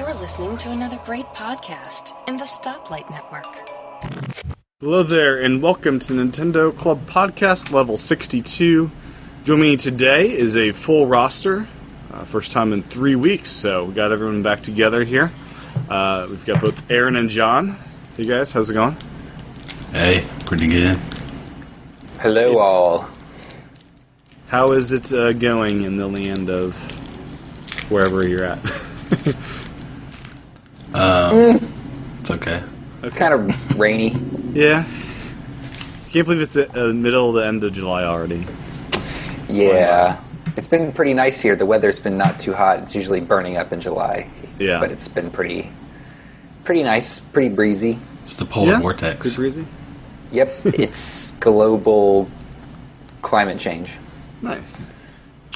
You're listening to another great podcast in the Stoplight Network. Hello there, and welcome to Nintendo Club Podcast Level 62. Joining me today is a full roster. Uh, first time in three weeks, so we got everyone back together here. Uh, we've got both Aaron and John. Hey guys, how's it going? Hey, pretty good. Hello, all. How is it uh, going in the land of wherever you're at? Um, mm. It's okay. Kind of rainy. yeah. Can't believe it's the uh, middle of the end of July already. It's, it's, it's yeah. It's been pretty nice here. The weather's been not too hot. It's usually burning up in July. Yeah. But it's been pretty pretty nice, pretty breezy. It's the polar yeah, vortex. Pretty breezy. Yep, it's global climate change. Nice.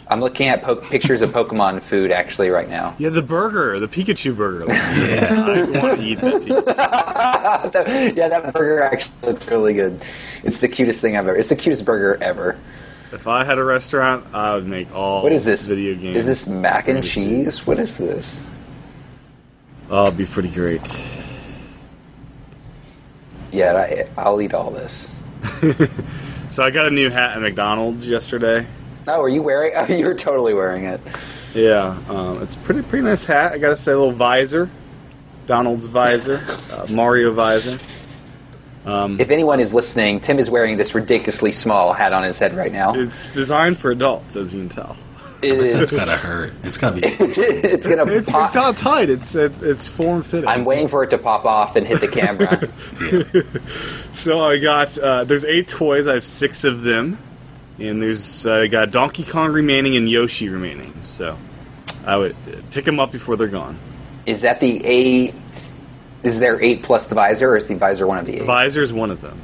I'm looking at po- pictures of Pokemon food actually right now. Yeah, the burger, the Pikachu burger. Yeah. I want to eat that. Pikachu. yeah, that burger actually looks really good. It's the cutest thing I've ever. It's the cutest burger ever. If I had a restaurant, I would make all. What is this? Video game? Is this mac and burger cheese? What is this? Oh, it'd be pretty great. Yeah, I, I'll eat all this. So I got a new hat at McDonald's yesterday. Oh, are you wearing? Oh, you're totally wearing it. Yeah, um, it's pretty pretty nice hat. I gotta say, a little visor, Donald's visor, uh, Mario visor. If anyone is listening, Tim is wearing this ridiculously small hat on his head right now. It's designed for adults, as you can tell. It It's is. gotta hurt. It's gotta be. it's gonna It's, pop. it's not tight. It's it, it's form fitting. I'm waiting for it to pop off and hit the camera. So I got uh, there's eight toys. I have six of them, and there's uh, got Donkey Kong remaining and Yoshi remaining. So I would uh, pick them up before they're gone. is that the eight? Is there eight plus the visor, or is the visor one of the eight? Visor is one of them.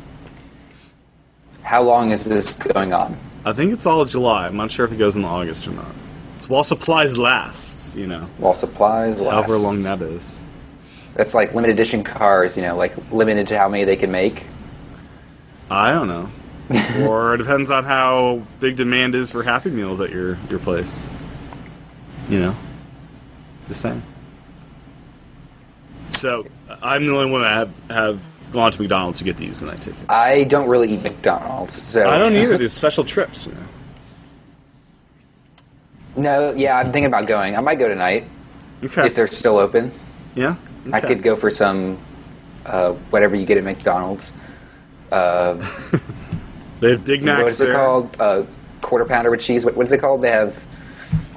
How long is this going on? I think it's all July. I'm not sure if it goes in August or not. It's while supplies last, you know, While supplies last. however long that is. That's like limited edition cars. You know, like limited to how many they can make. I don't know. or it depends on how big demand is for Happy Meals at your, your place. You know? Just saying. So, I'm the only one that have, have gone to McDonald's to get these, and I take it. I don't really eat McDonald's, so I don't either. These special trips, you know. No, yeah, I'm thinking about going. I might go tonight Okay. if they're still open. yeah? I could go for some uh, whatever you get at McDonald's. Uh, They have Big Macs what is it there. called? Uh, quarter pounder with cheese. What, what is it called? They have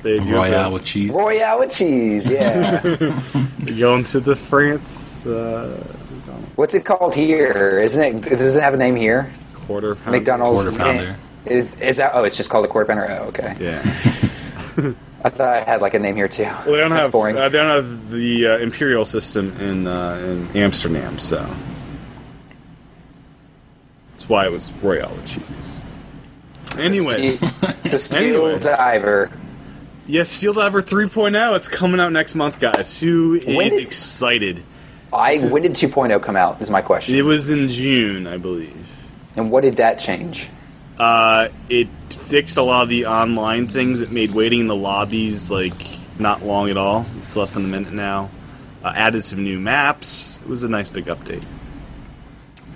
They do Royale have- with cheese. Royale with cheese. Yeah. Going to the France uh, What's it called here? Isn't it? Does it have a name here? quarter pounder. McDonald's. Quarter pounder. Is is that? Oh, it's just called a quarter pounder. Oh, okay. Yeah. I thought it had like a name here too. Well, they don't That's have boring. uh, they don't have the uh, imperial system in uh, in Amsterdam, so that's why it was Royale cheese. Anyways, so Steel Anyways. Diver. yes, Steel Diver 3.0. It's coming out next month, guys. Who is did- excited? I This is- when did 2.0 come out? Is my question. It was in June, I believe. and what did that change? Uh, it fixed a lot of the online things. It made waiting in the lobbies like not long at all. It's less than a minute now. Uh, added some new maps. It was a nice big update.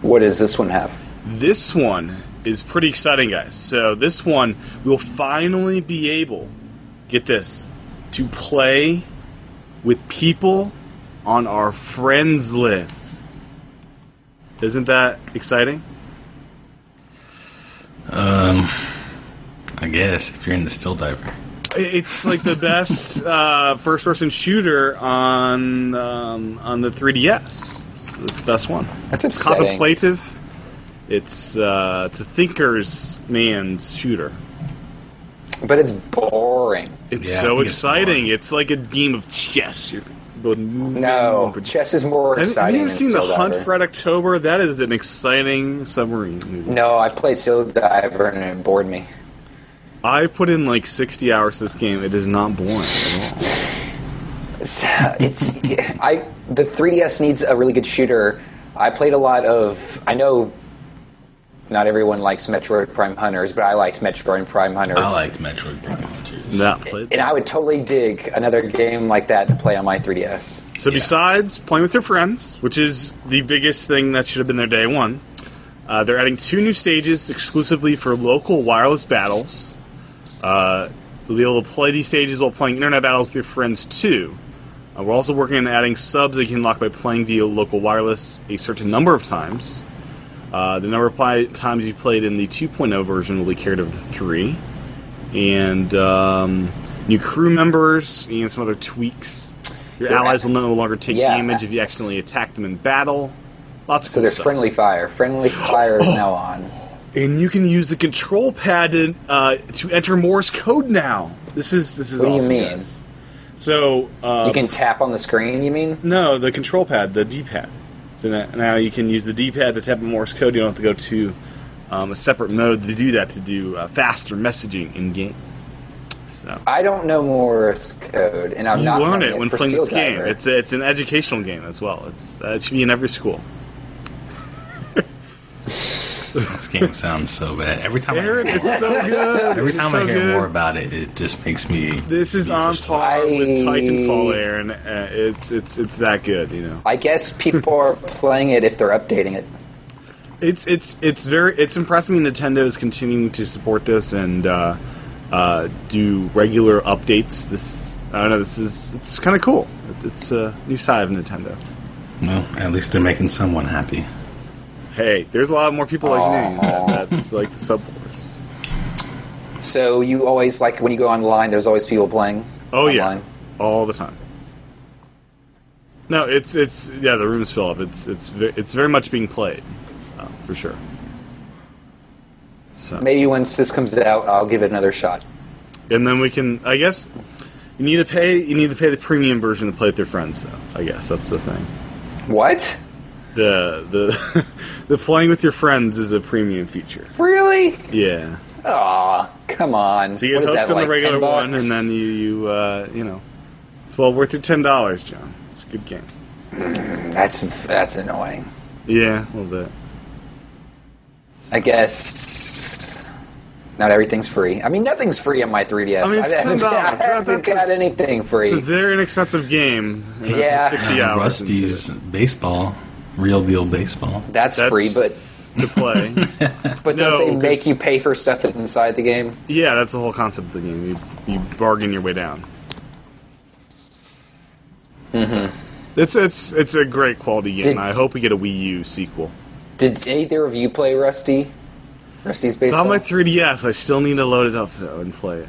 What does this one have? This one is pretty exciting, guys. So this one we'll finally be able, get this, to play with people on our friends list. Isn't that exciting? Um, I guess if you're in the Steel Diver. It's like the best uh, first-person shooter on um, on the 3DS. It's, it's the best one. That's upsetting. Contemplative. It's uh, it's a thinker's man's shooter. But it's boring. It's Yeah, so think it's exciting. It's like a game of chess. You're both No, and- chess is more Have, have exciting. you than seen the Hunt Diver. for Red October? That is an exciting submarine movie. No, I played Steel Diver and it bored me. I put in like 60 hours this game. It is not boring at all. It's, it's I the 3DS needs a really good shooter. I played a lot of. I know not everyone likes Metroid Prime Hunters, but I liked Metroid Prime Hunters. I liked Metroid Prime Hunters. Not played. And I would totally dig another game like that to play on my 3DS. So Yeah. besides playing with your friends, which is the biggest thing that should have been there day one, uh, they're adding two new stages exclusively for local wireless battles. Uh, you'll be able to play these stages while playing internet battles with your friends too. Uh, we're also working on adding subs that you can unlock by playing via local wireless a certain number of times. Uh, the number of times you played in the 2.0 version will be carried over to 3. And um, new crew members and some other tweaks. Your Yeah. allies will no longer take Yeah. damage if you accidentally attack them in battle. Lots of So cool there's stuff. friendly fire. Friendly fire is now on. and you can use the control pad to, uh, to enter Morse code now. This is this is What do you awesome, mean? guys. So uh, You can tap on the screen, you mean? no, the control pad, the D-pad. So now, now you can use the D-pad to tap Morse code. You don't have to go to um, a separate mode to do that to do uh, faster messaging in game. So I don't know Morse code, and I'm you not learn it when playing this game. Diver. It's a, it's an educational game as well. It's uh, it should be in every school. This game sounds so bad. Every time Aaron, I hear, it's so good. every time so I hear good. more about it, it just makes me. This is on interested. par with Titanfall, Aaron. Uh, it's it's it's that good, you know. I guess people are playing it if they're updating it. It's it's it's very it's impressed me. Nintendo is continuing to support this and uh, uh, do regular updates. This I don't know. This is it's kind of cool. It- It's a new side of Nintendo. Well, at least they're making someone happy. Hey, there's a lot more people like me that, that's like the Sub Wars. So you always like when you go online. There's always people playing. Oh online. yeah, all the time. No, it's it's yeah. The rooms fill up. It's it's it's very much being played, um, for sure. So Maybe once this comes out, I'll give it another shot. and then we can. I guess you need to pay. You need to pay the premium version to play with your friends. Though I guess that's the thing. What? The the the playing with your friends is a premium feature. Really? Yeah. Aw, come on. So you what get is hooked that, on like the regular 10 one, bucks? and then you you uh, you know it's well worth your ten dollars, John. It's a good game. That's that's annoying. Yeah, a little bit. I guess not everything's free. I mean, nothing's free on my 3DS. I mean, it's haven't- $10. I haven't That's- got anything free. It's a very inexpensive game. and I put Yeah. sixty hours Rusty's baseball, real deal baseball. that's, That's- free, but to play. but No, don't they 'cause- make you pay for stuff inside the game? yeah, that's the whole concept of the game. You you bargain your way down. So, it's it's it's a great quality game. Did- I hope we get a Wii U sequel. Did either of you play Rusty? Rusty's baseball. It's on my 3DS. I still need to load it up though and play it.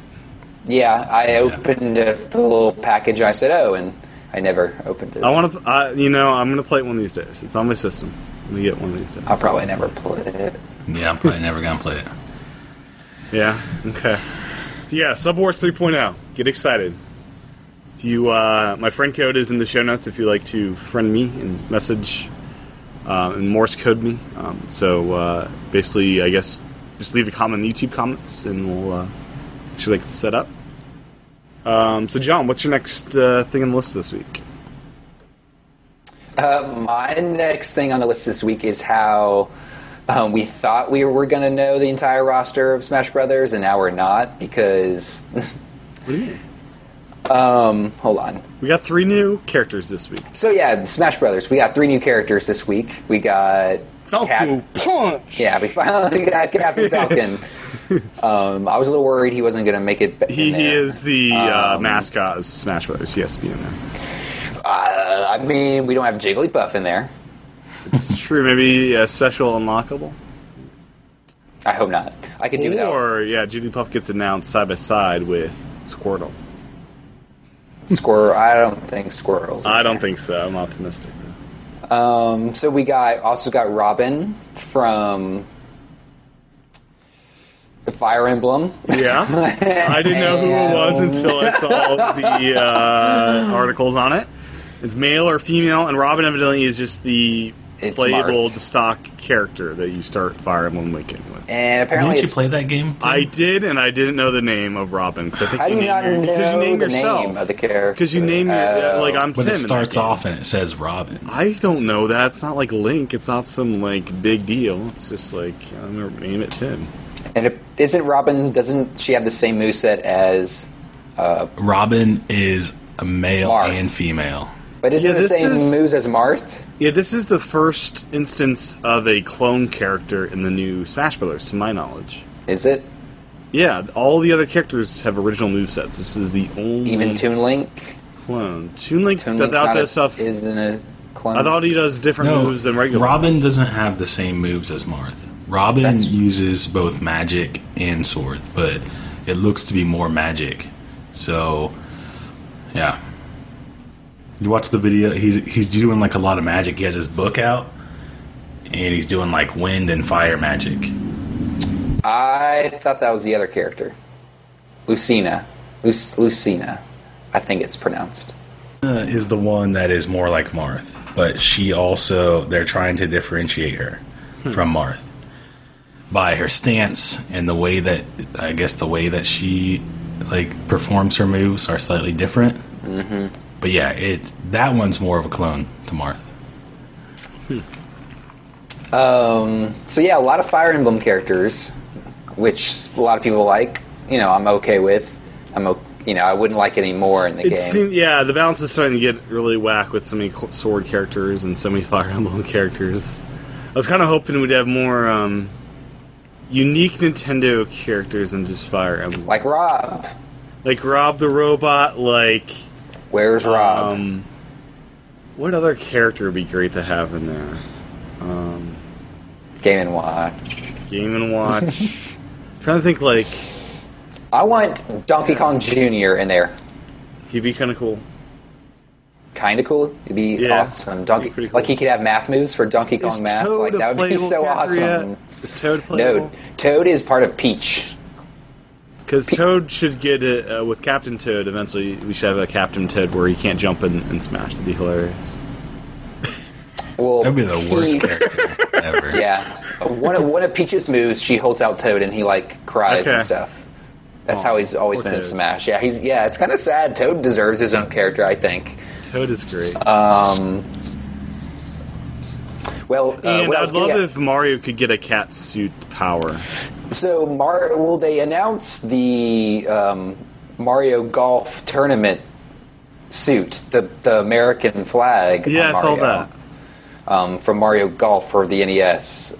yeah, I opened it, the little package. I said, "Oh," and I never opened it. I want to. Uh, you know, I'm gonna play it one of these days. It's on my system. I'm gonna get one of these days. I'll probably never play it. Yeah, I'm probably never gonna play it. Yeah. Okay. Yeah. Sub Wars 3.0. Get excited. If you, uh, my friend code is in the show notes. If you like to friend me and message uh, and Morse code me. Um, so uh, basically, I guess just leave a comment in the YouTube comments, and we'll uh, actually like it set up. Um, so, John, what's your next uh, thing on the list this week? Uh, my next thing on the list this week is how um, we thought we were going to know the entire roster of Smash Brothers, and now we're not because. What do you mean? um, hold on. We got three new characters this week. So yeah, Smash Brothers. We got three new characters this week. We got Falco Cat- Punch. Yeah, we finally got Captain Falcon. um, I was a little worried he wasn't going to make it. He, he is the uh, Um, mascot of Smash Brothers. He has be in there. Uh, I mean, we don't have Jigglypuff in there. It's true. Maybe a special unlockable. I hope not. I could do that. Or yeah, Jigglypuff gets announced side by side with Squirtle. Squirrel. I don't think Squirrels. in I don't there. think so. I'm optimistic. Though. Um, so we got also got Robin from the Fire Emblem. Yeah, I didn't know who it was until I saw the uh, articles on it. It's male or female, and Robin evidently is just the It's playable Marth. stock character that you start Fire Emblem Awakening with. And apparently, Didn't you it's, play that game? Tim? I did, and I didn't know the name of Robin because I think how do you name not your- know because you name the yourself name of the character? because you name your like I'm But Tim. it in that starts game. off and it says Robin. I don't know that. It's not like Link. It's not some like big deal. It's just like I'm gonna name it Tim. And it, isn't Robin? Doesn't she have the same moveset as uh, Robin is a male Marth. and female. But isn't Yeah, the same is- moves as Marth? Yeah, this is the first instance of a clone character in the new Smash Brothers, to my knowledge. Is it? Yeah, all the other characters have original movesets. This is the only Even Toon Link? clone. Toon Link Toon that Link's out not that stuff. isn't a clone. I thought he does different No, moves than regular. Robin doesn't have the same moves as Marth. Robin That's- uses both magic and sword, but it looks to be more magic. So, yeah. You watch the video. He's he's doing like a lot of magic. He has his book out, and he's doing like wind and fire magic. I thought that was the other character. Lucina. Luc- Lucina. I think it's pronounced. Uh, is the one that is more like Marth, but she also they're trying to differentiate her from Marth by her stance and the way that I guess the way that she like performs her moves are slightly different. Mm-hmm. But yeah, it that one's more of a clone to Marth. Um, so yeah, a lot of Fire Emblem characters, which a lot of people like. You know, I'm okay with. I'm, o- you know, I wouldn't like any more in the It game. seemed, yeah, the balance is starting to get really whack with so many sword characters and so many Fire Emblem characters. I was kind of hoping we'd have more um, unique Nintendo characters than just Fire Emblem. like Rob. like Rob the Robot, like Where's Rob? um, what other character would be great to have in there? Um, Game and Watch. Game and Watch. trying to think, like I want Donkey Kong Jr. in there. he'd be kind of cool. Kind of cool. It'd be Yeah, awesome. Donkey, be cool. like he could have math moves for Donkey Kong Is math. Toad Like that would be so awesome. yet? Is Toad playable? No, Toad is part of Peach. Because Toad should get it uh, with Captain Toad. Eventually, we should have a Captain Toad where he can't jump in and smash. That'd be hilarious. Well, That'd be the worst character ever. Yeah, one of one of Peach's moves, she holds out Toad and he like cries Okay. and stuff. That's Aw, how he's always poor been in Smash. Yeah, he's yeah. It's kind of sad. Toad deserves his own character, I think. Toad is great. Um, well, uh, and I I'd love at- if Mario could get a cat suit power. So, Mar- will they announce the um, Mario Golf tournament suit, the the American flag? on Yeah, I saw that. um, from Mario Golf for the NES.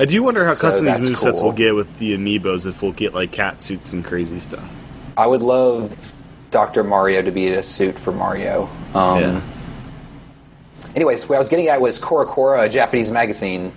I do wonder how So custom these movesets cool. will get with the amiibos if we'll get like cat suits and crazy stuff. I would love Dr. Mario to be in a suit for Mario. Um, Yeah. Anyways, what I was getting at was Cora, a Japanese magazine,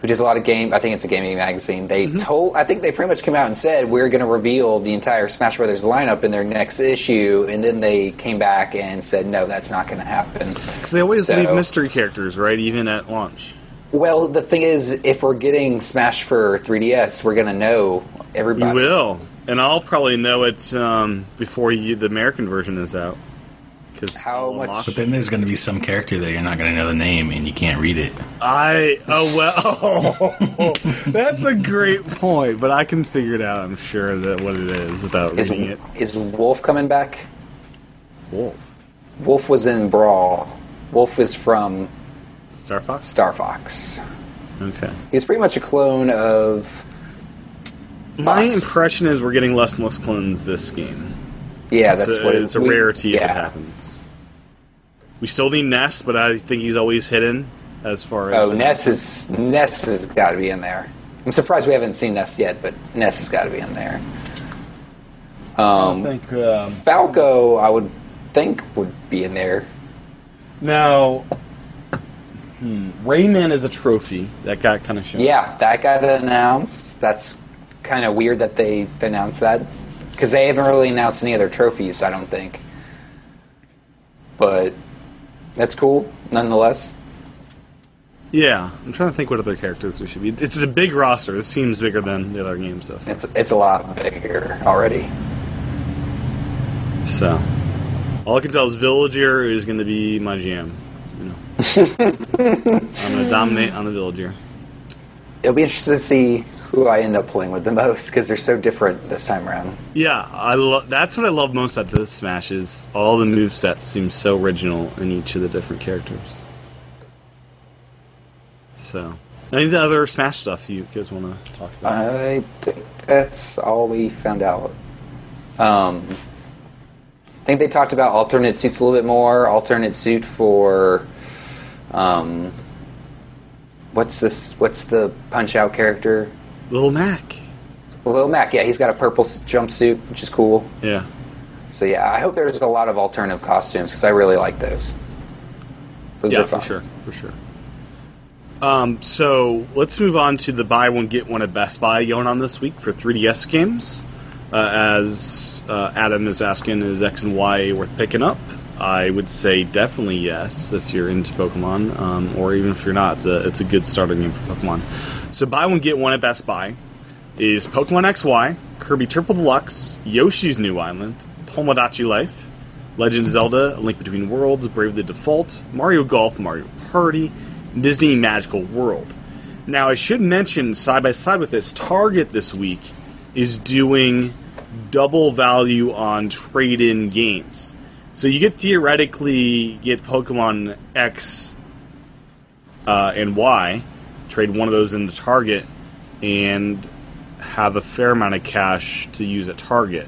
who does a lot of game. I think it's a gaming magazine. They Mm-hmm. told, I think they pretty much came out and said we're going to reveal the entire Smash Brothers lineup in their next issue, and then they came back and said no, that's not going to happen. Because they always So- leave mystery characters, right? Even at launch. Well, the thing is, if we're getting Smash for 3DS, we're going to know We everybody. will, and I'll probably know it um, before you, the American version is out. Because How much- But then there's going to be some character that you're not going to know the name and you can't read it. I oh well, oh, that's a great point. But I can figure it out. I'm sure that what it is without Is, reading it. is Wolf coming back? Wolf, Wolf was in Brawl. Wolf is from Star Fox. Star Fox. Okay. He's pretty much a clone of. My Fox. impression is we're getting less and less clones this game. Yeah, It's that's a, what it- it's a we- rarity if it happens. We still need Ness, but I think he's always hidden as far as Oh, Ness is Ness has got to be in there. I'm surprised we haven't seen Ness yet, but Ness has got to be in there. I Um, think um, Falco, I would think would be in there. now. Hmm, Rayman is a trophy that got kind of shown. Yeah, that got announced. That's kind of weird that they announced that because they haven't really announced any other trophies. I don't think, but that's cool nonetheless. Yeah, I'm trying to think what other characters we should be. It's a big roster. This seems bigger than the other game stuff. It's it's a lot bigger already. So, all I can tell is Villager is going to be my jam. You know, I'm going to dominate on the Villager. It'll be interesting to see who I end up playing with the most because they're so different this time around. Yeah, I lo- that's what I love most about this Smash is all the move sets seem so original in each of the different characters. So, any other Smash stuff you guys want to talk about? I think that's all we found out. Um, I think they talked about alternate suits a little bit more. Alternate suit for, um, what's this? What's the Punch Out character? Little Mac. Lil Mac. Yeah, he's got a purple jumpsuit, which is cool. Yeah. So yeah, I hope there's a lot of alternative costumes because I really like those. Those yeah, are fun. for sure, for sure. Um, so let's move on to the buy one get one at Best Buy going on this week for 3DS games. Uh, as uh, Adam is asking, is X and Y worth picking up? I would say definitely yes if you're into Pokemon, um, or even if you're not, it's a, it's a good starting game for Pokemon. So buy one get one at Best Buy is Pokemon XY, Kirby Triple Deluxe, Yoshi's New Island, Tomodachi Life, Legend of Zelda: A Link Between Worlds, Bravely Default, Mario Golf, Mario Party, Disney Magical World. Now, I should mention side by side with this, Target this week is doing double value on trade-in games. So you could theoretically get Pokemon X uh, and Y, trade one of those in the Target, and have a fair amount of cash to use at Target.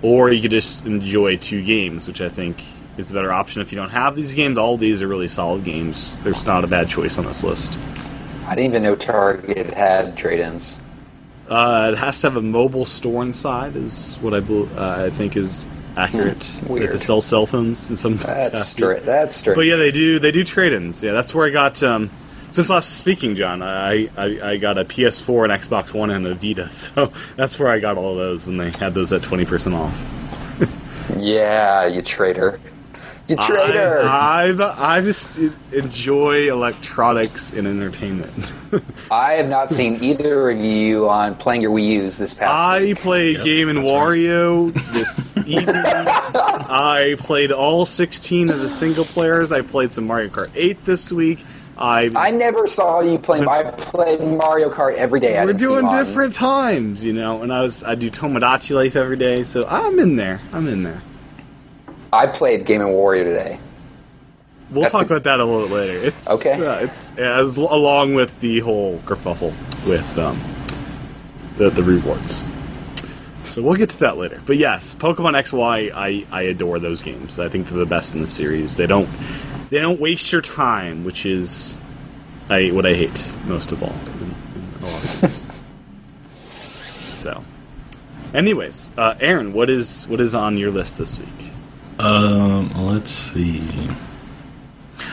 Or you could just enjoy two games, which I think is a better option if you don't have these games. All these are really solid games. There's not a bad choice on this list. I didn't even know Target had trade-ins. Uh, it has to have a mobile store inside, is what I uh, I think is accurate. Hmm, weird. They sell cell phones in some That's capacity. straight. That's straight. But yeah, they do they do trade-ins. Yeah, that's where I got. Um, since last speaking, John, I, I I got a PS4, an Xbox One, and a Vita. So that's where I got all of those when they had those at twenty percent off. yeah, you traitor. You traitor. I, I've I just enjoy electronics and entertainment. I have not seen either of you on playing your Wii U's this past I week. played Yep, Game and that's right. Wario this evening. I played all 16 of the single players. I played some Mario Kart 8 this week. I, I never saw you playing. I played Mario Kart every day. I we're doing different times, you know. And I was I do Tomodachi Life every day, so I'm in there. I'm in there. I played Game and Wario today. We'll That's talk a- about that a little bit later. It's Okay. Uh, it's as along with the whole kerfuffle with um, the the rewards. So we'll get to that later. But yes, Pokemon XY, I, I adore those games. I think they're the best in the series. They don't they don't waste your time, which is I what I hate most of all in, in of so, anyways, uh, Aaron, what is what is on your list this week? Um, let's see.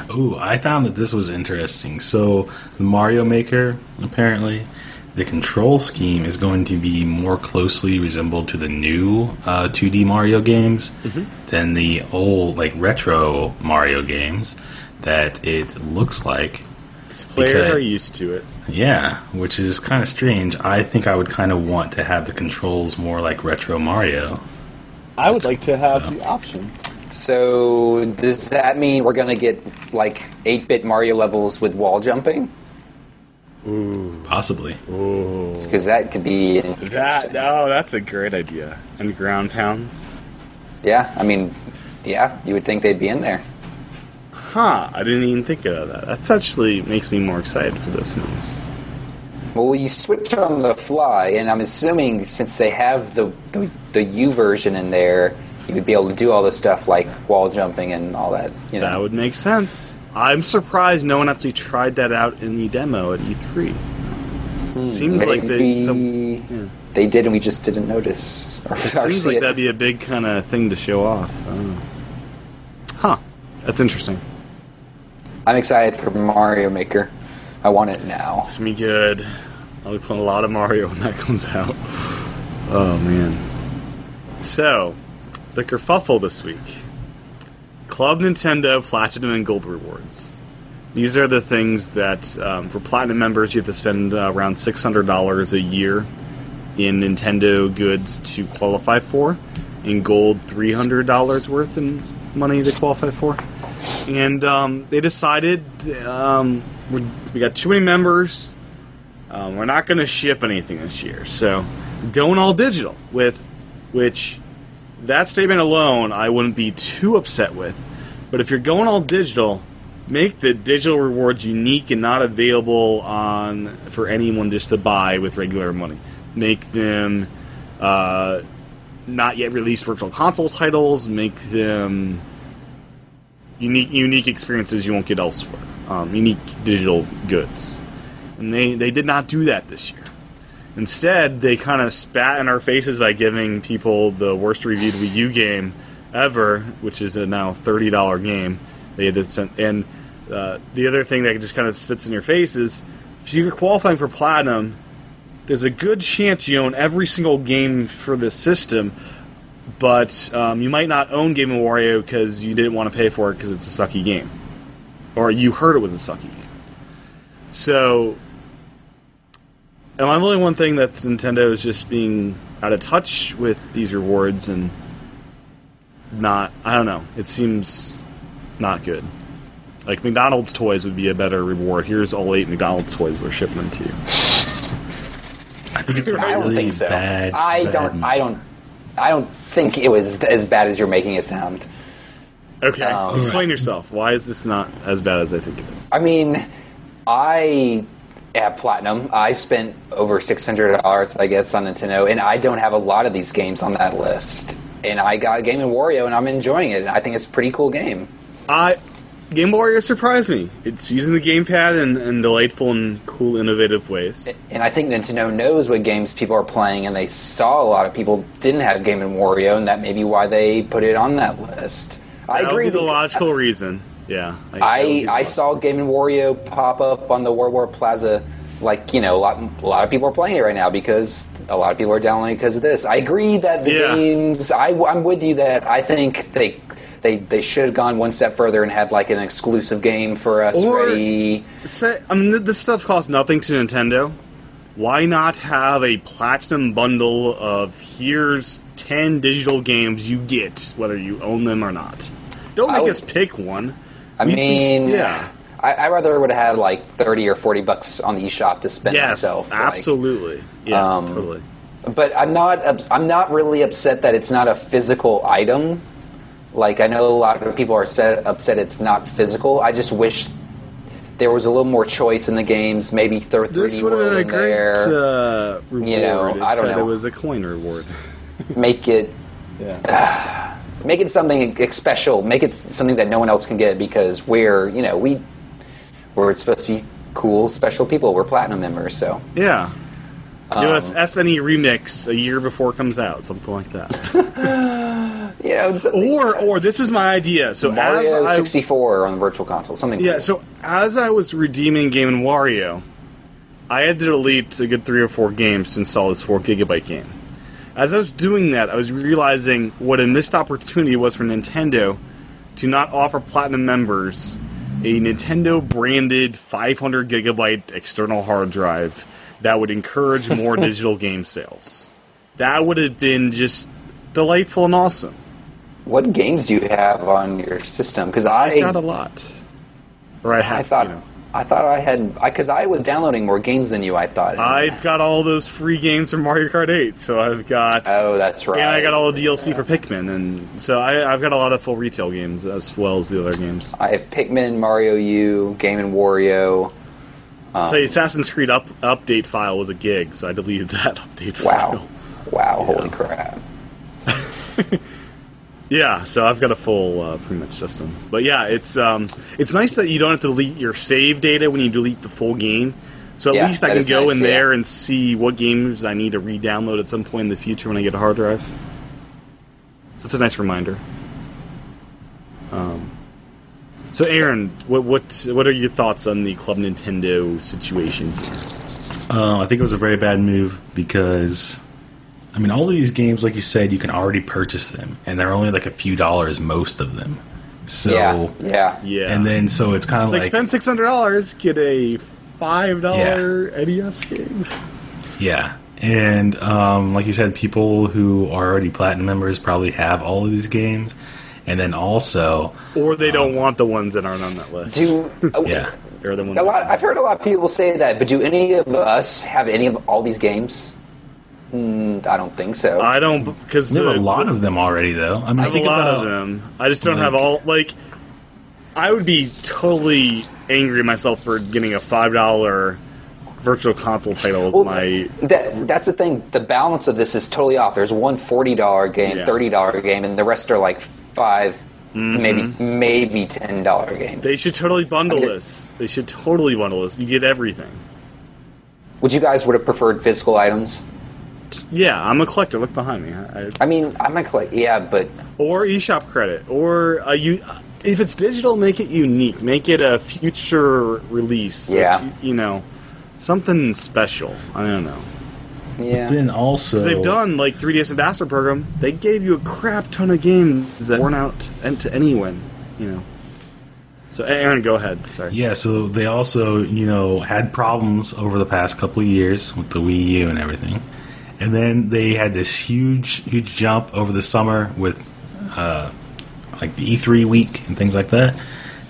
Oh, I found that this was interesting. So, the Mario Maker, apparently, the control scheme is going to be more closely resembled to the new uh, 2D Mario games than the old, like, retro Mario games that it looks like. 'Cause players Because- are used to it. Yeah, which is kind of strange. I think I would kind of want to have the controls more like retro Mario. I would like to have the option. So does that mean we're gonna get like eight-bit Mario levels with wall jumping? Possibly. Because that could be. That oh, that's a great idea. And ground pounds. Yeah, I mean, yeah, you would think they'd be in there. Huh? I didn't even think of that. That's actually makes me more excited for this news. Well, you switch on the fly, and I'm assuming since they have the, the the U version in there, you would be able to do all this stuff like wall jumping and all that. You know, That would make sense. I'm surprised no one actually tried that out in the demo at E3. It seems like they some, yeah. they did, and we just didn't notice. Or, It seems see like it. that'd be a big kind of thing to show off. Huh? That's interesting. I'm excited for Mario Maker. I want it now. It's gonna be good. I'll be playing a lot of Mario when that comes out. Oh man. So, the kerfuffle this week. Club Nintendo Platinum and Gold rewards. These are the things that, um, for Platinum members, you have to spend uh, around $600 a year in Nintendo goods to qualify for. In Gold, $300 worth in money to qualify for. And um, they decided um, we we got too many members. Um, we're not going to ship anything this year, so going all digital with which that statement alone I wouldn't be too upset with. But if you're going all digital, make the digital rewards unique and not available on for anyone just to buy with regular money. Make them uh, not yet released virtual console titles, make them unique unique experiences you won't get elsewhere, um, unique digital goods, and they they did not do that this year. Instead, they kind of spat in our faces by giving people the worst reviewed Wii U game ever, which is a now thirty dollar game. They had to spend, and uh, the other thing that just kind of spits in your face is if you're qualifying for platinum, there's a good chance you own every single game for this system, but um, you might not own Game and Wario because you didn't want to pay for it because it's a sucky game, or you heard it was a sucky game. So, am I the only one thing that Nintendo is just being out of touch with these rewards and not? I don't know. It seems not good. Like McDonald's toys would be a better reward. Here's all eight McDonald's toys we're shipping them to you. I think it's a I don't think so. bad. I bad don't. I don't. I don't think it was as bad as you're making it sound. Okay, Um, explain yourself. Why is this not as bad as I think it is? I mean, I have platinum. I spent over six hundred dollars, I guess, on Nintendo, and I don't have a lot of these games on that list. And I got Game and Wario, and I'm enjoying it. And I think it's a pretty cool game. I Game Wario surprised me. It's using the gamepad in, in delightful and cool, innovative ways. And I think Nintendo knows what games people are playing, and they saw a lot of people didn't have Game and Wario, and that may be why they put it on that list. I That would agree. be the logical reason. Yeah, would I I saw Game and Wario pop up on the Wara Wara Plaza. Like you know, a lot a lot of people are playing it right now because a lot of people are downloading because of this. I agree that the Yeah. games. I, I'm with you that I think they they they should have gone one step further and had like an exclusive game for us Or- ready. Say, I mean, this stuff costs nothing to Nintendo. Why not have a platinum bundle of here's ten digital games you get, whether you own them or not? Don't make would- us pick one. I mean, yeah, I, I rather would have had like thirty or forty bucks on the eShop to spend yes, myself. like- absolutely, yeah, um, totally. but I'm not. I'm not really upset that it's not a physical item. Like I know a lot of people are upset, upset it's not physical. I just wish there was a little more choice in the games. Maybe throw 3D This would have World been a in great there. uh, reward. You know, I don't know. it was a coin reward. Make it Yeah. Make it something special. Make it something that no one else can get because we're you know we we're supposed to be cool, special people. We're platinum members, so Yeah. Give Um, us SNE Remix a year before it comes out, something like that. you know. or, or this is my idea. So Mario as 64 on the Virtual Console, something. yeah, cool. so as I was redeeming Game and Wario, I had to delete a good three or four games to install this four gigabyte game. As I was doing that, I was realizing what a missed opportunity was for Nintendo to not offer platinum members a Nintendo branded 500 gigabyte external hard drive that would encourage more digital game sales. That would have been just delightful and awesome. What games do you have on your system? Because I I got a lot. Or I have, I thought you know. I thought I had because I, was downloading more games than you. I thought. I've got all those free games from Mario Kart 8, so I've got. oh, that's right. and I got all the DLC for Pikmin, and so I, I've got a lot of full retail games as well as the other games. I have Pikmin, Mario U, Game and Wario. I'll tell you, um, Assassin's Creed up, update file was a gig, so I deleted that update file. Wow, file. wow, holy crap! Yeah, so I've got a full uh, pretty much system. But yeah, it's um, it's nice that you don't have to delete your save data when you delete the full game. So at Yeah, least I can go nice, in yeah. there and see what games I need to re-download at some point in the future when I get a hard drive. So it's a nice reminder. Um, so Aaron, what what what are your thoughts on the Club Nintendo situation here? Um, I think it was a very bad move because, I mean, all of these games, like you said, you can already purchase them, and they're only like a few dollars, most of them. So, yeah, yeah. Yeah, and then so it's kind of like, like, spend six hundred dollars, get a five dollar NES game. yeah. And um, like you said, people who are already platinum members probably have all of these games, and then also, Or they don't want the ones that aren't on that list. Do yeah, Or the ones a lot? I've heard a lot of people say that, but do any of us have any of all these games? Mm, I don't think so. I don't because there the, are a lot of them already, though. I mean, I have a lot about of them. I just don't have all. Like, I would be totally angry at myself for getting a five dollar virtual console title Well, my that, that's the thing. The balance of this is totally off. There's one forty dollar game, Yeah. thirty dollar game, and the rest are like 5 maybe maybe ten dollar games. Mm-hmm. They should totally bundle I mean, this. They should totally bundle this. You get everything. Would you guys would have preferred physical items? Yeah, I'm a collector. Look behind me. I, I, I mean, I'm a like yeah, but or eShop credit, or uh, you. If it's digital, make it unique. Make it a future release. Yeah. If you, you know, something special. I don't know. yeah. Then also 'Cause they've done like 3DS Ambassador Program. They gave you a crap ton of games that weren't out and to anyone. You know. So Aaron, go ahead. Sorry. Yeah, so they also, you know, had problems over the past couple of years with the Wii U and everything. And then they had this huge, huge jump over the summer with, uh, like the E3 week and things like that.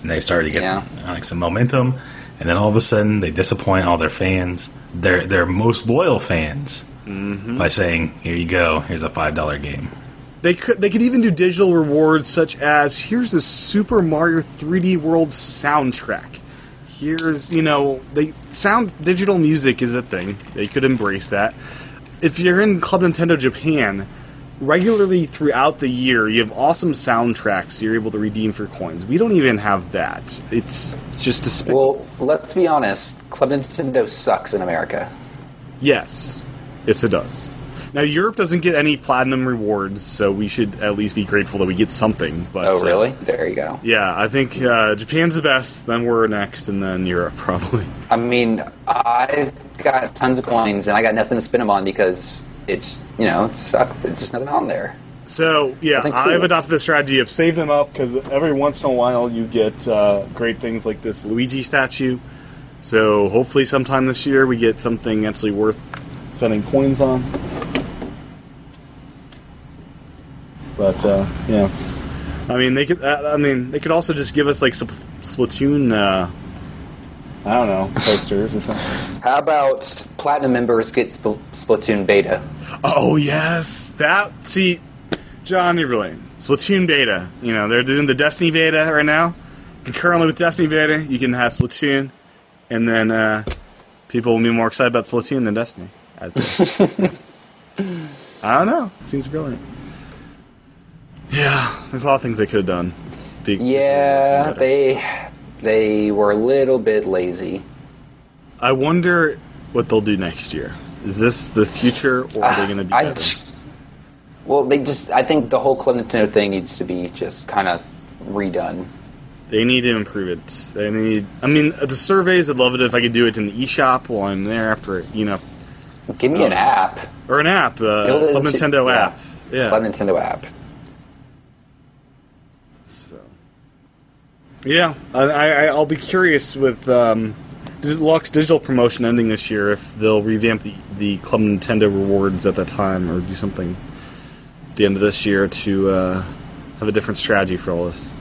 And they started to get Yeah. like some momentum. And then all of a sudden, they disappoint all their fans, their their most loyal fans, by saying, "Here you go. Here's a five dollar game." They could they could even do digital rewards such as here's the Super Mario 3D World soundtrack. Here's you know they sound digital music is a thing. They could embrace that. If you're in Club Nintendo Japan, regularly throughout the year you have awesome soundtracks you're able to redeem for coins. We don't even have that. It's just despicable. Well, let's be honest. Club Nintendo sucks in America. Yes. Yes, it does. Now, Europe doesn't get any platinum rewards, so we should at least be grateful that we get something. But Oh, uh, really? There you go. yeah, I think uh, Japan's the best, then we're next, and then Europe, probably. I mean, I've got tons of coins, and I got nothing to spend them on because it's you know it sucks. There's just nothing on there. So, yeah, cool. I've adopted the strategy of save them up, because every once in a while you get uh, great things like this Luigi statue. So, hopefully, sometime this year we get something actually worth spending coins on. But, uh, yeah. I mean, they could. Uh, I mean, they could also just give us like Spl- Splatoon. Uh, I don't know posters or something. How about platinum members get Spl- Splatoon beta? Oh yes, that. See, John, you're brilliant. Splatoon beta. You know they're doing the Destiny beta right now. Concurrently with Destiny beta, you can have Splatoon, and then uh, people will be more excited about Splatoon than Destiny. I'd say. I don't know. It seems brilliant. Yeah, there's a lot of things they could have done. Be- Yeah, they they were a little bit lazy. I wonder what they'll do next year. Is this the future, or are they going to be I- better? Well, they just I think the whole Club Nintendo thing needs to be just kind of redone. They need to improve it. They need. I mean, the surveys. I'd love it if I could do it in the eShop while I'm there after you know, Give me an Oh. app. or an app, uh, Club Nintendo yeah. app. Yeah. Club Nintendo app. So, yeah, I, I, I'll be curious with um, Lux Digital promotion ending this year if they'll revamp the, the Club Nintendo rewards at that time or do something at the end of this year to uh, have a different strategy for all this.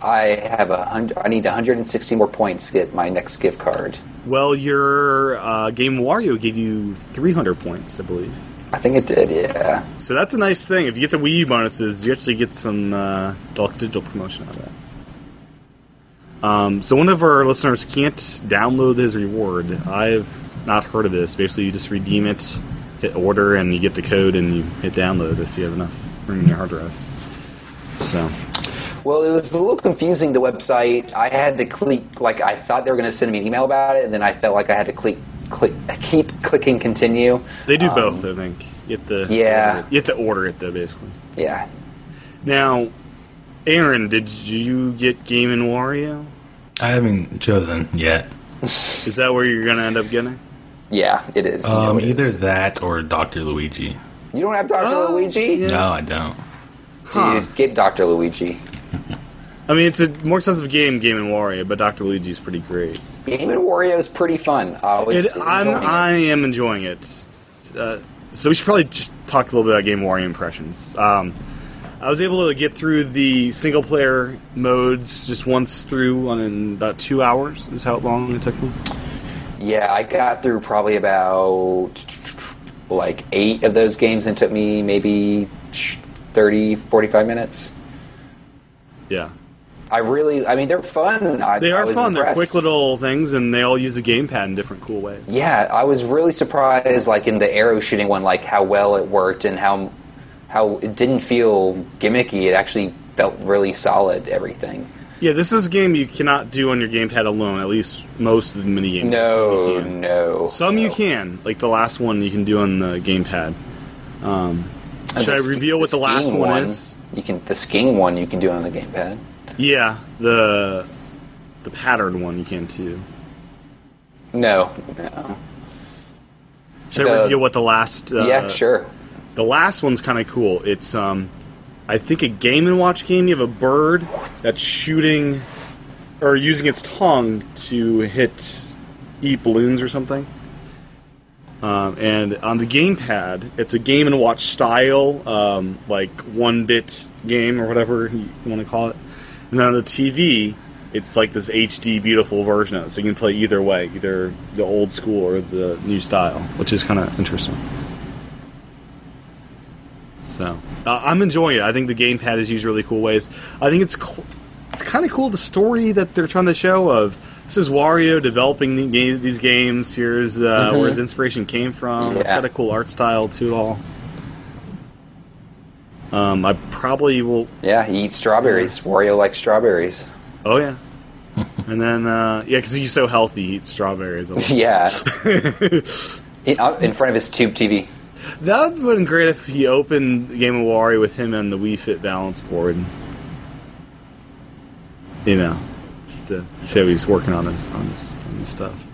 I have a hundred. I need 160 more points to get my next gift card. Well, your uh, game Wario gave you 300 points, I believe. I think it did. Yeah. So that's a nice thing. If you get the Wii U bonuses, you actually get some uh, Digital promotion out of that. Um, so one of our listeners can't download his reward. I've not heard of this. Basically, you just redeem it, hit order, and you get the code, and you hit download if you have enough room in your hard drive. So Well, it was a little confusing. The website. I had to click. Like I thought they were going to send me an email about it, and then I felt like I had to click, click, keep clicking continue. they do Um, both, I think. You have to Yeah. you have to order it though, basically. Yeah. Now, Aaron, did you get Game and Wario? I haven't chosen yet. Is that where you're gonna end up getting? Yeah, it is. You know Um, it is. either that or Doctor Luigi. You don't have Dr. Oh, Luigi? yeah. No, I don't. Huh. Dude, get Dr. Luigi. I mean, it's a more expensive game, Game and Wario, but Dr. Luigi's pretty great. Game and Wario is pretty fun. I It, I'm. I am enjoying it. Uh, so we should probably just talk a little bit about Game and Wario impressions. Um, I was able to get through the single player modes just once through on in about two hours. Is how long it took me. Yeah, I got through probably about like eight of those games and took me maybe 30, 45 minutes. Yeah. I really, I mean, they're fun. I, They I are fun. They're quick little things, and they all use a gamepad in different cool ways. Yeah, I was really surprised, like in the arrow shooting one, like how well it worked and how how it didn't feel gimmicky. It actually felt really solid. Everything. Yeah, this is a game you cannot do on your gamepad alone. At least most of the mini games. No, no. Some you can, like the last one you can do on the gamepad. Um, should I the ski- reveal what the, last skiing one, is? You can the skiing one you can do on the gamepad. Yeah, the the patterned one you can too. No, no. Should I The- reveal what the last? Uh, yeah, sure. The last one's kind of cool. It's um, I think a Game and Watch game. You have a bird that's shooting or using its tongue to hit eat balloons or something. Um, and on the gamepad, it's a Game and Watch style, um, like one bit game or whatever you want to call it. And on the TV, it's like this HD beautiful version of it, so you can play either way, either the old school or the new style, which is kind of interesting. So uh, I'm enjoying it. I think the gamepad is used really cool ways. I think it's cl- it's kind of cool the story that they're trying to show of this is Wario developing the ga- these games. Here's uh, where his inspiration came from. It's Yeah. got a cool art style to it all. Um, I probably will. Yeah, he eats strawberries. Wario likes strawberries. Oh yeah. and then uh, yeah, because he's so healthy, he eats strawberries. yeah. in, uh, in front of his tube TV. That would have been great if he opened Game and Wario with him and the Wii Fit balance board. You know, just to show he's working on this on his, on his stuff.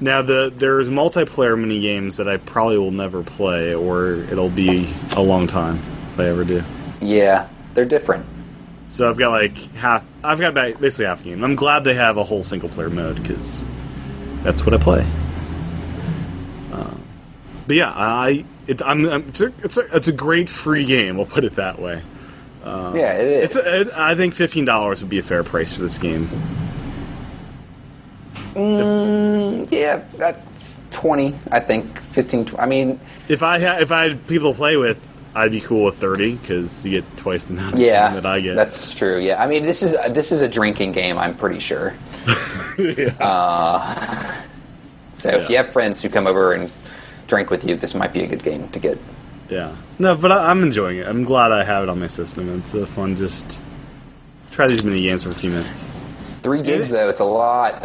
Now the there's multiplayer mini games that I probably will never play, or it'll be a long time if I ever do. Yeah, they're different. So I've got like half. I've got ba- basically half a game. I'm glad they have a whole single player mode because that's what I play. Uh, but yeah, I it, I'm, I'm it's, a, it's a it's a great free game. We'll put it that way. yeah, it is. It's a, it, I think fifteen dollars would be a fair price for this game. yeah, that's 20, I think. 15, tw- I mean, If I had if I had people to play with, I'd be cool with thirty because you get twice the amount of yeah, time that I get. that's true. Yeah, I mean, this is this is a drinking game. I'm pretty sure. Uh, so if you have friends who come over and drink with you, this might be a good game to get. yeah. No, but I, I'm enjoying it. I'm glad I have it on my system. It's uh, fun. Just try these mini games for a few minutes. Three gigs though, it's a lot.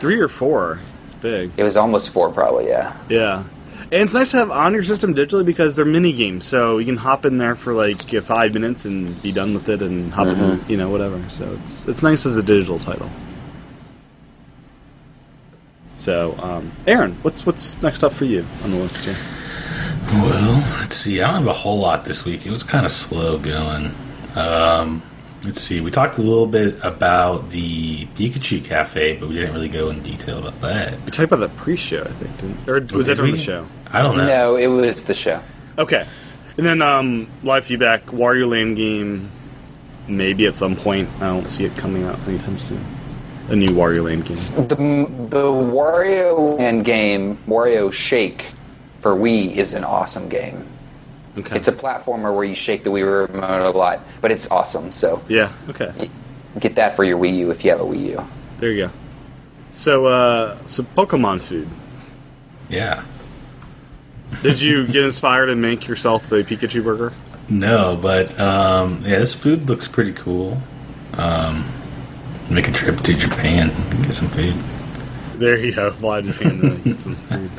Three or four. It's big. It was almost four, probably. Yeah. Yeah. And it's nice to have on your system digitally because they're mini games, so you can hop in there for like five minutes and be done with it, and hop in, you know, whatever. So it's it's nice as a digital title. So, um, Aaron, what's what's next up for you on the list here? Well, let's see. I don't have a whole lot this week. It was kind of slow going. Um, let's see. We talked a little bit about the Pikachu Cafe, but we didn't really go in detail about that. We talked about the pre-show, I think, didn't, or was that Did during we? the show? I don't know. No, it was the show. Okay, and then um, live feedback, Wario Land game, maybe at some point. I don't see it coming out anytime soon. A new Wario Land game. The the Wario Land game, Wario Shake, for Wii is an awesome game. Okay. It's a platformer where you shake the Wii remote a lot, but it's awesome. So yeah. Okay. get that for your Wii U if you have a Wii U. There you go. So, uh, so Pokemon food. Yeah. Did you get inspired and make yourself a Pikachu burger? No, but um, yeah, this food looks pretty cool. Um, make a trip to Japan and get some food. There you go. Fly to Japan to get some food.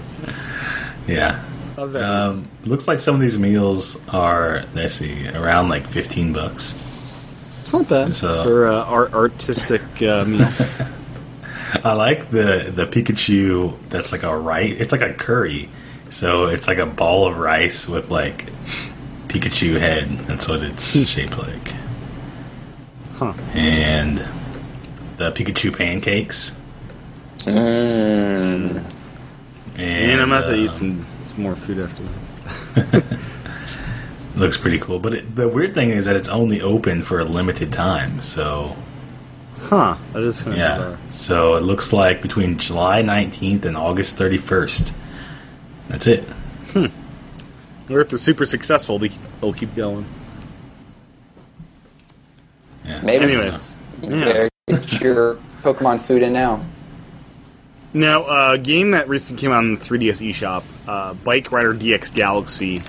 Yeah. Um, looks like some of these meals are let's see around like fifteen bucks. it's not bad so- for uh, art- artistic uh, meal. I like the the Pikachu that's like a rice. It's like a curry, so it's like a ball of rice with like Pikachu head. That's what it's shaped like. Huh. And the Pikachu pancakes. Mm. And I'm gonna have to uh, eat some, some more food after this. Looks pretty cool, but it, the weird thing is that it's only open for a limited time. So Huh? That is kind of yeah, bizarre. so it looks like between July nineteenth and August thirty first. That's it. Or if they're super successful, they, they'll keep going. Yeah. Maybe. Anyways, yeah. get your Pokemon food in now. Now, uh, a game that recently came out in the 3DS eShop, uh, Bike Rider DX Galaxy,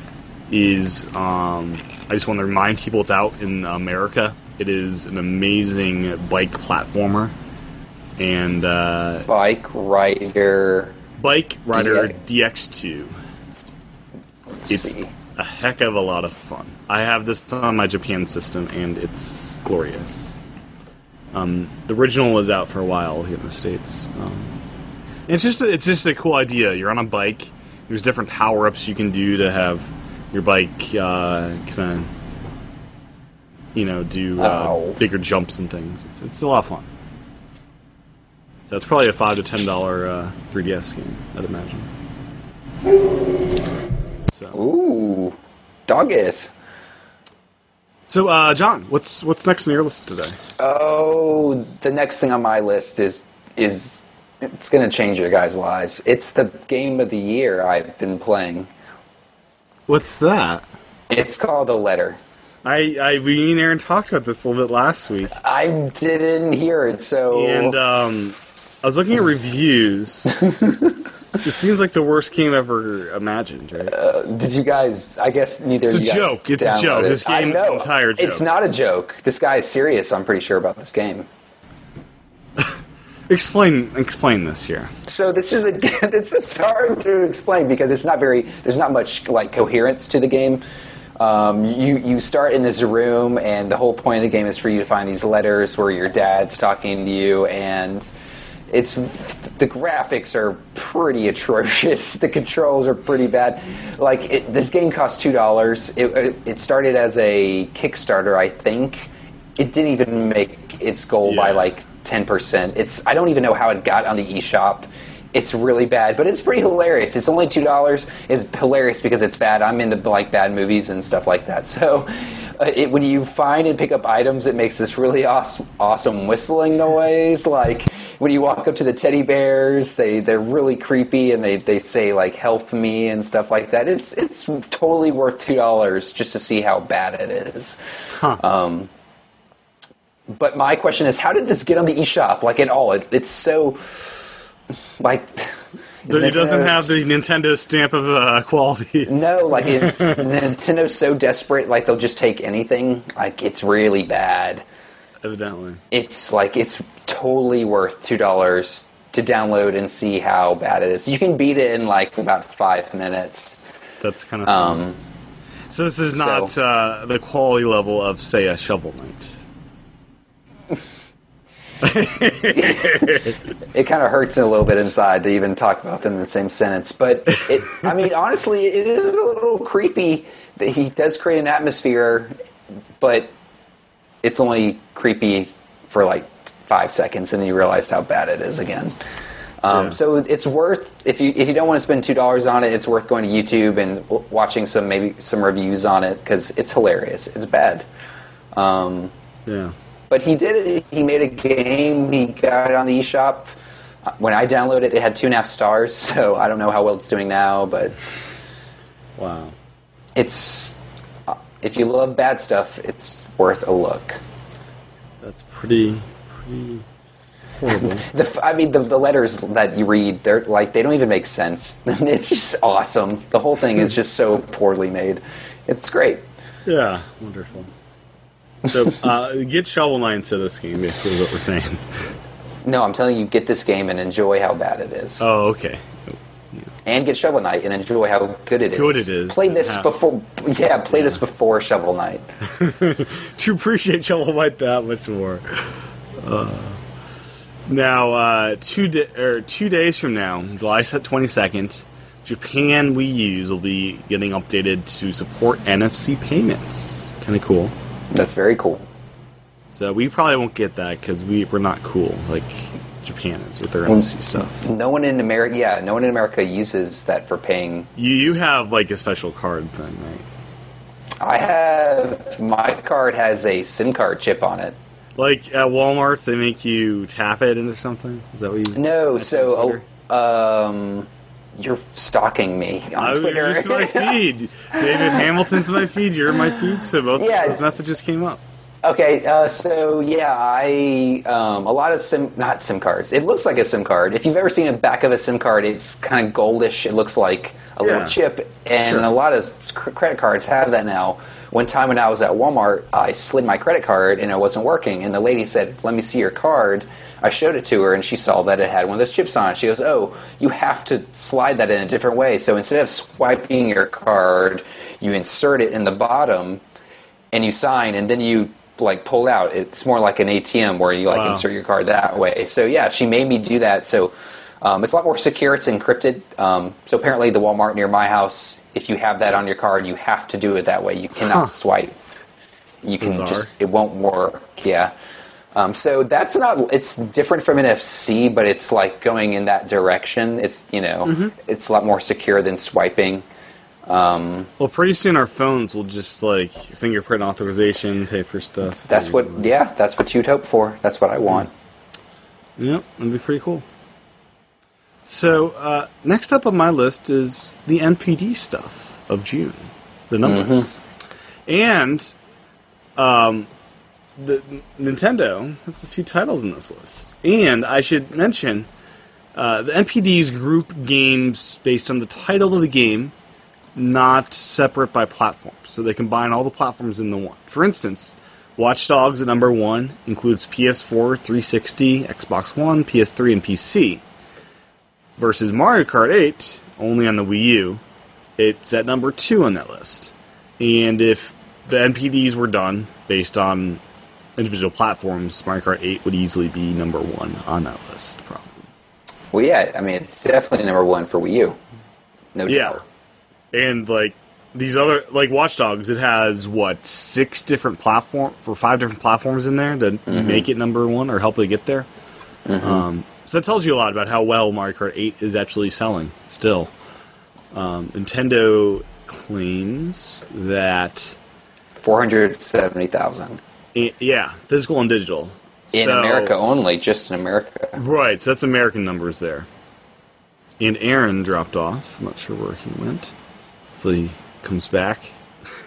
is. Um, I just want to remind people it's out in America. It is an amazing bike platformer, and uh, Bike Rider. Bike Rider DX. DX2. Let's It's see. a heck of a lot of fun. I have this on my Japan system, and it's glorious. Um, the original was out for a while here in the states. Um, it's just a, it's just a cool idea. You're on a bike. There's different power ups you can do to have your bike uh, kind of you know do uh, bigger jumps and things. It's, it's a lot of fun. It's probably a five to ten dollar uh, 3DS game, I'd imagine. So. Ooh, Doggus. So, uh, John, what's what's next on your list today? Oh, the next thing on my list is is it's going to change your guys' lives. It's the game of the year I've been playing. What's that? It's called A Letter. I, I we and Aaron talked about this a little bit last week, I didn't hear it, so and um, I was looking at reviews. it seems like the worst game ever imagined, right? did you guys? I guess neither. It's of a joke. It's a joke. it. This game is an entire It's not a joke. This guy is serious. I'm pretty sure about this game. explain explain this here. So this is a this is hard to explain because it's not very there's not much like coherence to the game. Um, you you start in this room and the whole point of the game is for you to find these letters where your dad's talking to you and it's the graphics are pretty atrocious. The controls are pretty bad. Like it, this game cost two dollars. It, it it started as a Kickstarter, I think. It didn't even make its goal by like ten percent. It's I don't even know how it got on the eShop. It's really bad, but it's pretty hilarious. It's only two dollars. It's hilarious because it's bad. I'm into like bad movies and stuff like that. So, uh, it, when you find and pick up items, it makes this really awesome, awesome whistling noise. Like when you walk up to the teddy bears, they they're really creepy and they, they say like "help me" and stuff like that. It's it's totally worth two dollars just to see how bad it is. Um, but my question is, how did this get on the eShop? Like at all? It, it's so like. It doesn't have the Nintendo stamp of uh, quality. No, like it's Nintendo's so desperate, like they'll just take anything. Like it's really bad. Evidently, It's like it's totally worth two dollars to download and see how bad it is. You can beat it in like about five minutes. that's kind of. Um, so this is so- not uh, the quality level of, say, a Shovel Knight. it kind of hurts a little bit inside to even talk about them in the same sentence. But it, I mean, honestly, it is a little creepy that he does create an atmosphere, but it's only creepy for like five seconds, and then you realize how bad it is again. Um, Yeah. So it's worth if you if you don't want to spend two dollars on it, it's worth going to YouTube and watching some maybe some reviews on it because it's hilarious. It's bad. Um, Yeah. but he did it. He made a game. He got it on the eShop. When I downloaded it, it had two and a half stars. So I don't know how well it's doing now, but Wow. it's uh, if you love bad stuff, it's worth a look. That's pretty pretty horrible. The, I mean, the, the letters that you read, they're like they don't even make sense. it's just awesome. The whole thing is just so poorly made. It's great. yeah, wonderful. So uh, get Shovel Knight instead of this game. Basically, is what we're saying. No, I'm telling you, get this game and enjoy how bad it is. Oh, okay. And get Shovel Knight and enjoy how good it is. Good it is. Play this Yeah. before, yeah. Play this before Shovel Knight. to appreciate Shovel Knight that much more. Uh, now, uh, two da- or two days from now, July twenty second, Japan Wii U's will be getting updated to support NFC payments. Kind of cool. That's very cool. So we probably won't get that because we we're not cool like Japan is with their NFC stuff. No one in America, yeah, no one in America uses that for paying. You you have like a special card thing, right? I have my card has a SIM card chip on it. Like at Walmart, they make you tap it or something. Is that what you? No, so uh, um, you're stalking me on I was Twitter. just my feed. David Hamilton's my feed. You're my feed, so both Yeah. those messages came up. Okay, uh, so yeah, I um, a lot of sim not sim cards. It looks like a sim card. If you've ever seen a back of a sim card, it's kind of goldish. It looks like a Yeah. little chip, and Sure. a lot of credit cards have that now. One time when I was at Walmart, I slid my credit card and it wasn't working, and the lady said, "Let me see your card." I showed it to her, and she saw that it had one of those chips on it. She goes, "Oh, you have to slide that in a different way. So instead of swiping your card, you insert it in the bottom." and you sign and then you like pull out. It's more like an atm where you like Wow. insert your card that way. So yeah she made me do that. So um, it's a lot more secure. It's encrypted. Um, so apparently the walmart near my house if you have that on your card you have to do it that way. You cannot Huh. swipe. You can Bizarre. just it won't work. Yeah. Um, so that's not it's different from nfc but it's like going in that direction. It's you know Mm-hmm. it's a lot more secure than swiping um, Well, pretty soon our phones will just like fingerprint authorization, pay for stuff. That's what, yeah, that's what you'd hope for. That's what I want. Yep, that'd be pretty cool. So uh, next up on my list is the NPD stuff of June, the numbers, and um, the Nintendo has a few titles in this list. And I should mention uh, the NPDs group games based on the title of the game, not separate by platform. So they combine all the platforms into one. For instance, Watch Dogs at number one includes PS4, 360, Xbox One, PS3, and PC. Versus Mario Kart 8, only on the Wii U, it's at number two on that list. And if the NPDs were done based on individual platforms, Mario Kart 8 would easily be number one on that list, probably. Well, yeah, I mean, it's definitely number one for Wii U. No Yeah. doubt. And like these other like Watch Dogs, it has what six different platform or five different platforms in there that make it number one or help it get there. Um, so that tells you a lot about how well Mario Kart 8 is actually selling. Still, um, Nintendo claims that Four hundred seventy thousand yeah, physical and digital in So- America only, just in America. Right, so that's American numbers there. And Aaron dropped off. I'm not sure where he went. Hopefully comes back.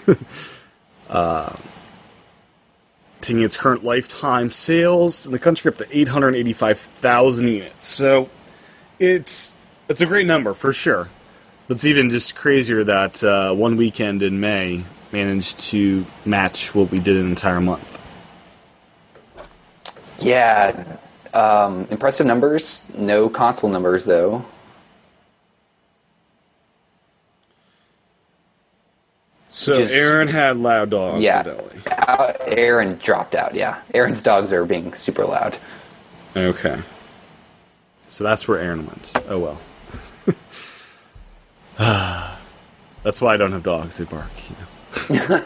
uh, taking its current lifetime sales in the country up to 885,000 units. So it's it's a great number for sure. But it's even just crazier that uh, one weekend in May managed to match what we did an entire month. Yeah, um, impressive numbers. No console numbers though. So Just- Aaron had loud dogs. yeah. Uh, Aaron dropped out. Yeah, Aaron's dogs are being super loud. Okay. So that's where Aaron went. Oh well. that's why I don't have dogs. They bark. You know?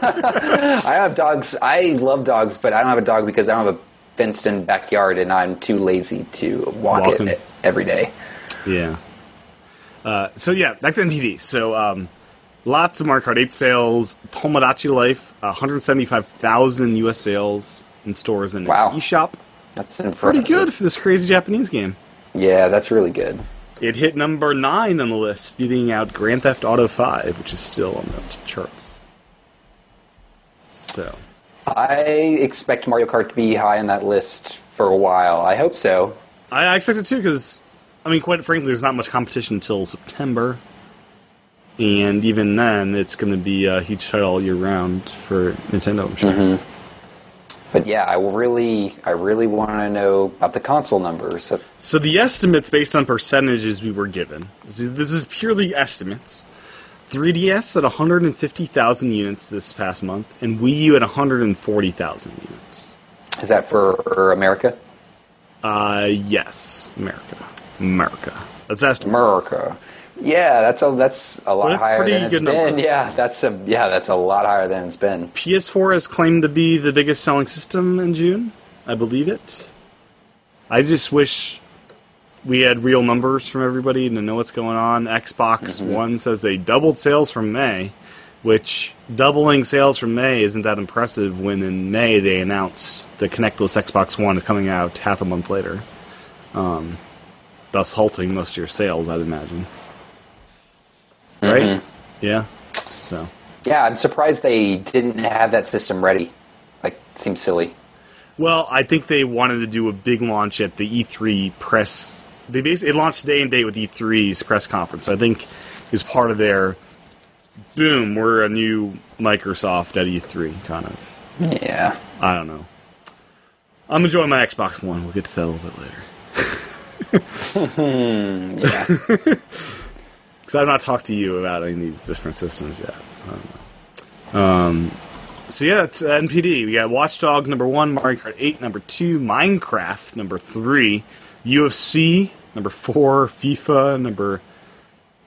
I have dogs. I love dogs, but I don't have a dog because I don't have a fenced-in backyard, and I'm too lazy to walk it every day. Yeah. Uh, so yeah, back to NPD. So um, lots of Mario Kart 8 sales. Tomodachi Life, uh, 175,000 U.S. sales in stores and Wow. eShop. That's impressive. Pretty good for this crazy Japanese game. Yeah, that's really good. It hit number nine on the list, beating out Grand Theft Auto 5, which is still on the charts. So, I expect Mario Kart to be high on that list for a while. I hope so. I, I expect it too, because, I mean, quite frankly, there's not much competition until September. And even then, it's going to be a huge title all year round for Nintendo, I'm sure. But yeah, I really, I really want to know about the console numbers. So the estimates based on percentages we were given. This is, this is purely estimates. 3DS at 150,000 units this past month, and Wii U at 140,000 units. Is that for America? Uh, yes, America, America. That's estimates. America. Yeah, that's a that's a lot that's higher than it's been. number. Yeah, that's a yeah, that's a lot higher than it's been. PS4 has claimed to be the biggest selling system in June. I believe it. I just wish we had real numbers from everybody to know what's going on. Xbox One says they doubled sales from May, which doubling sales from May isn't that impressive when in May they announced the Kinectless Xbox One is coming out half a month later. Um, thus halting most of your sales, I'd imagine. Right? Mm-hmm. Yeah. So. Yeah, I'm surprised they didn't have that system ready. Like seems silly. Well, I think they wanted to do a big launch at the E3 press. They basically it launched day and date with E3's press conference. I think is part of their boom. We're a new Microsoft at E3 kind of. Yeah. I don't know. I'm enjoying my Xbox One. We'll get to that a little bit later. Hmm, yeah. Because I've not talked to you about any of these different systems yet. Um, so yeah, it's uh, NPD. We got Watch Dogs number one, Mario Kart 8 number two, Minecraft number three, UFC number four, FIFA number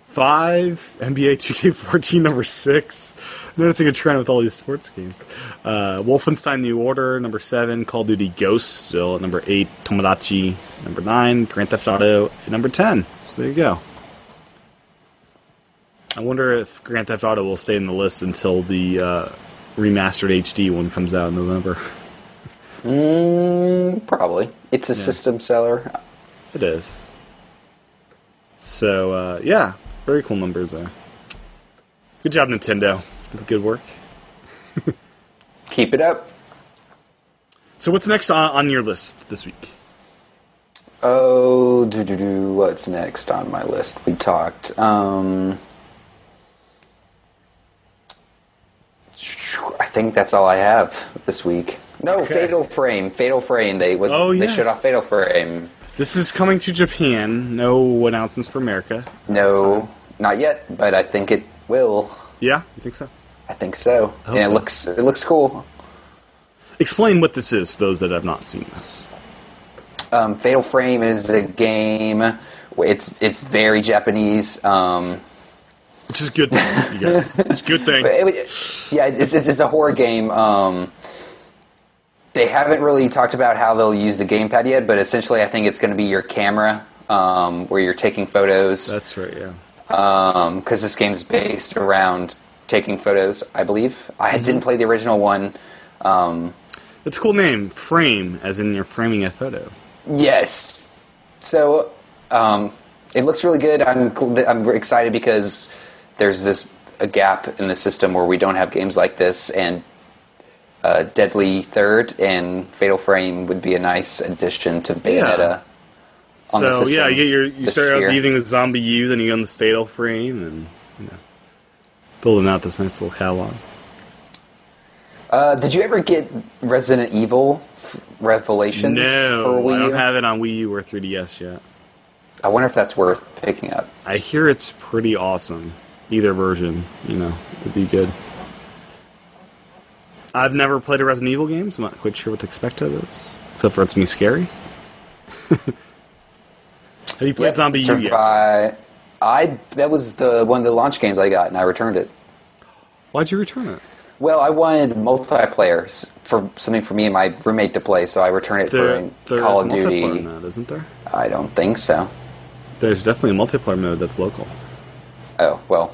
five, NBA 2K14 number six. I'm Noticing a trend with all these sports games. Uh, Wolfenstein New Order number seven, Call of Duty Ghosts still at number eight, Tomodachi number nine, Grand Theft Auto at number ten. So there you go. I wonder if Grand Theft Auto will stay in the list until the uh, remastered HD one comes out in November. Mm, probably. It's a Yeah. system seller. It is. So uh, yeah, very cool numbers there. Good job, Nintendo. Good work. Keep it up. So what's next on, on your list this week? Oh, do do do. What's next on my list? We talked. Um, I think that's all I have this week. No, Okay. Fatal Frame. Fatal Frame. They was Oh, yes. they shut off Fatal Frame. This is coming to Japan. No announcements for America. No, not yet, but I think it will. Yeah, you think so? I think so. I and it so. looks it looks cool. Explain what this is. to Those that have not seen this. Um, Fatal Frame is a game. It's it's very Japanese. Um, Which is a good thing, you guys. It's a good thing. It- it- yeah, it's, it's, it's a horror game. Um, they haven't really talked about how they'll use the gamepad yet, but essentially, I think it's going to be your camera um, where you're taking photos. That's right. Yeah. Because this game's based around taking photos, I believe. I Mm-hmm. didn't play the original one. Um, It's a cool name. Frame, as in you're framing a photo. yes. So um, it looks really good. I'm I'm excited because there's this a gap in the system where we don't have games like this, and uh, Devil's Third and Fatal Frame would be a nice addition to Bayonetta. on the So yeah, you get your you start out year. using the ZombiU, then you go on the fatal frame, and you know, building out this nice little catalog. Uh, did you ever get Resident Evil Revelations for No, Wii I don't have it on Wii U or 3DS yet. I wonder if that's worth picking up. I hear it's pretty awesome. Either version, you know, would be good. I've never played a Resident Evil game, so I'm not quite sure what to expect of those. Except for it's me scary. have you played Yep, ZombiU yet? I that was the one of the launch games I got, and I returned it. Why'd you return it? Well, I wanted multiplayer for something for me and my roommate to play, so I returned it There, for there's Call of multiplayer in Duty. that, isn't there? I don't think so. There's definitely a multiplayer mode that's local. Oh well.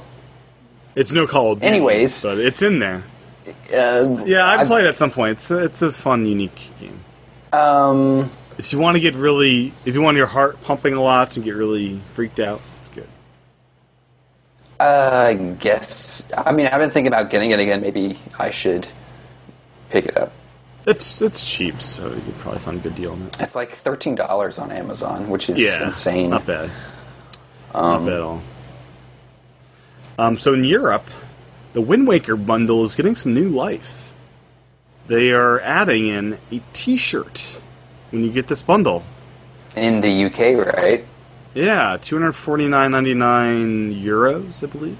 It's no Call of Duty, Anyways. but it's in there. Uh, Yeah, I've- played at some point. It's a, it's a fun, unique game. Um, If you want to get really, if you want your heart pumping a lot and get really freaked out, it's good. I guess. I mean, I've been thinking about getting it again. Maybe I should pick it up. It's it's cheap, so you could probably find a good deal on it. It's like thirteen dollars on Amazon, which is Yeah, insane. Not bad. not bad at all. Um, so in Europe, the Wind Waker bundle is getting some new life. They are adding in a T-shirt when you get this bundle. In the UK, right? Yeah, two hundred forty nine ninety nine euros, I believe.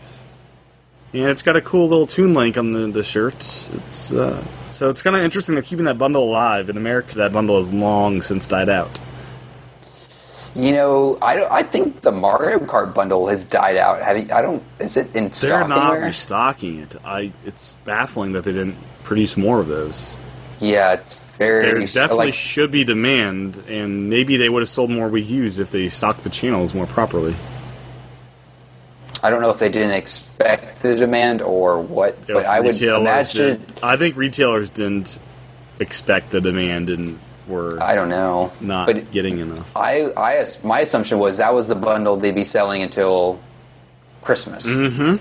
And it's got a cool little Toon Link on the, the shirt. It's uh, so it's kind of interesting. They're keeping that bundle alive. In America, that bundle has long since died out. You know, I don't. I think the Mario Kart bundle has died out. Have you, I don't. Is it in They're not anywhere? restocking it. I. It's baffling that they didn't produce more of those. Yeah, it's very. There definitely like, should be demand, and maybe they would have sold more Wii U's if they stocked the channels more properly. I don't know if they didn't expect the demand or what, If but I would imagine. did- I think retailers didn't expect the demand and were I don't know, not but getting enough. I, I, my assumption was that was the bundle they'd be selling until Christmas. Mm-hmm.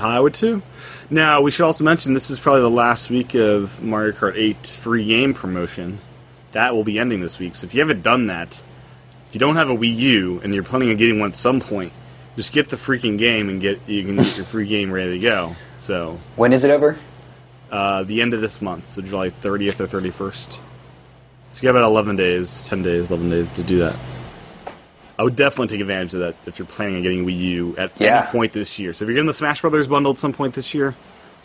I would too. Now we should also mention this is probably the last week of Mario Kart 8 free game promotion. That will be ending this week. So if you haven't done that, if you don't have a Wii U and you're planning on getting one at some point, just get the freaking game and get you can get your free game ready to go. So When is it over? uh, the end of this month, so July 30th or 31st. So you have about 11 days, 10 days, 11 days to do that. I would definitely take advantage of that if you're planning on getting Wii U at Yeah. any point this year. So if you're getting the Smash Brothers bundle at some point this year,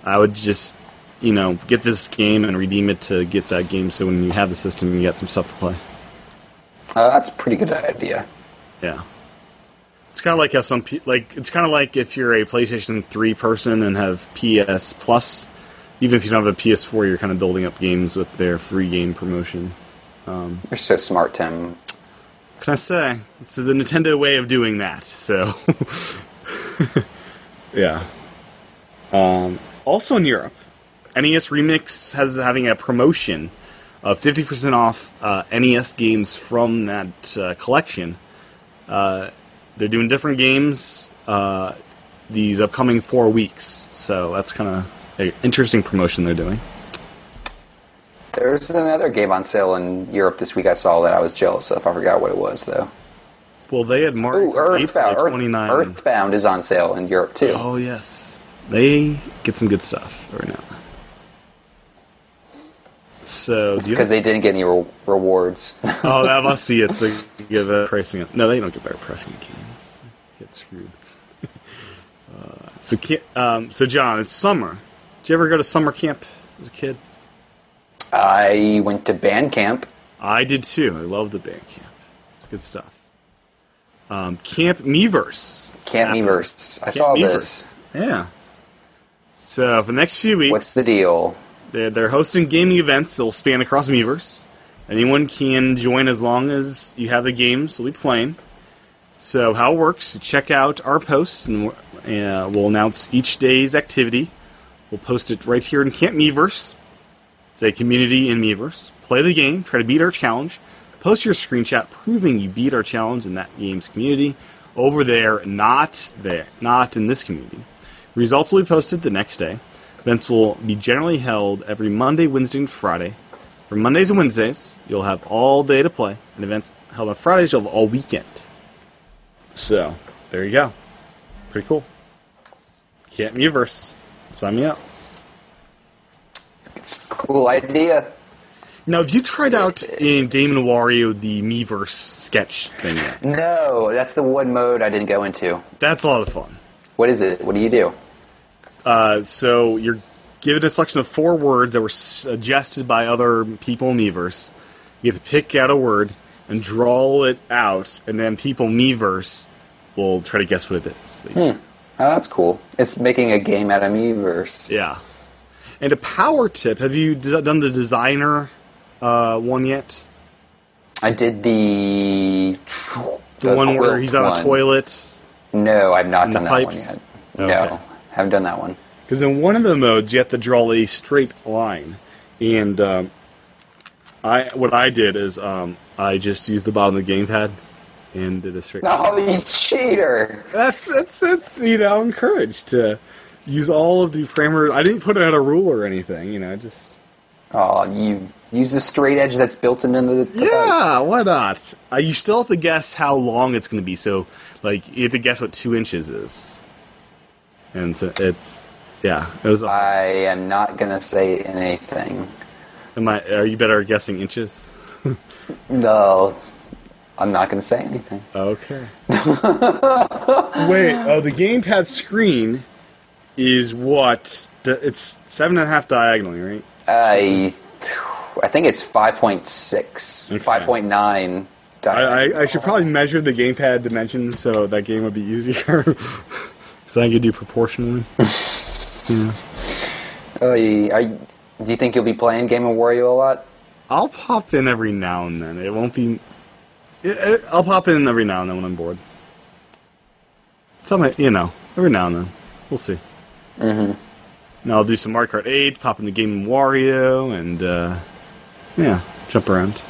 I would just, you know, get this game and redeem it to get that game so when you have the system, you got some stuff to play. Uh, that's a pretty good idea. Yeah. It's kind of like how some like it's kind of like if you're a PlayStation 3 person and have PS Plus, even if you don't have a PS4, you're kind of building up games with their free game promotion. You're so smart, Tim. Can I say? It's the Nintendo way of doing that. So, yeah. Um, also in Europe, NES Remix has having a promotion of 50% off uh, NES games from that uh, collection. Uh, they're doing different games uh, these upcoming four weeks, so that's kind of an interesting promotion they're doing. There's another game on sale in Europe this week I saw that I was jealous of. I forgot what it was, though. Well, they had Mario Ooh, Kart 8 Earthbound. Earth- Earthbound is on sale in Europe, too. Oh yes, they get some good stuff right now. So because they didn't get any re- rewards. oh, that must be it. They give better pricing. No, they don't get better pricing in games. They get screwed. uh, so, um, so John, it's summer. Did you ever go to summer camp as a kid? I went to band camp. I did too. I love the band camp. It's good stuff. Um, camp Miiverse. Camp. Miiverse. I Camp saw Miiverse. this. Yeah. So for the next few weeks, What's the deal? They're, they're hosting gaming events that will span across Miiverse. Anyone can join as long as you have the games we'll be playing. So how it works, check out our posts and uh, we'll announce each day's activity. We'll post it right here in Camp Miiverse. It's a community in Miiverse. Play the game, try to beat our challenge. Post your screenshot proving you beat our challenge in that game's community. Over there, not there, not in this community. Results will be posted the next day. Events will be generally held every Monday, Wednesday, and Friday. For Mondays and Wednesdays, you'll have all day to play, and events held on Fridays, you'll have all weekend. So, there you go. Pretty cool. Camp Miiverse. Sign me up. Cool idea. Now, have you tried out in Game & Wario the Miiverse sketch thing yet? No, that's the one mode I didn't go into. That's a lot of fun. What is it? What do you do? Uh, so you're given a selection of four words that were suggested by other people in Miiverse. You have to pick out a word and draw it out, and then people in Miiverse will try to guess what it is. Oh, that's cool. It's making a game out of Miiverse. Yeah. And a power tip: Have you d- done the designer uh, one yet? I did the The, one where he's on one. a toilet. No, I've not done the that one yet. Okay. No, haven't done that one. Because in one of the modes, you have to draw a straight line, and um, I what I did is um, I just used the bottom of the gamepad and did a straight. Oh, you cheater! That's that's that's you know encouraged to use all of the parameters. I didn't put at a ruler or anything. You know, just Oh, you use the straight edge that's built into the yeah. Why not? Uh, you still have to guess how long it's going to be. So like you have to guess what two inches is, and so it's yeah. It was. I am not gonna say anything. am I? Are you better at guessing inches? No, I'm not gonna say anything. Okay. Wait. Oh, the gamepad screen is what? It's seven and a half diagonally, right? I, I think it's 5.6, Okay. 5.9. I, I, I should probably measure the gamepad dimensions so that game would be easier. so I could do proportionally. You- are you- do you think you'll be playing Game and Wario a lot? I'll pop in every now and then. It won't be. It, it, I'll pop in every now and then when I'm bored. Some, you know, every now and then. We'll see. Mm-hmm. Now I'll do some Mario Kart 8, pop in the game Wario, and uh, yeah, jump around.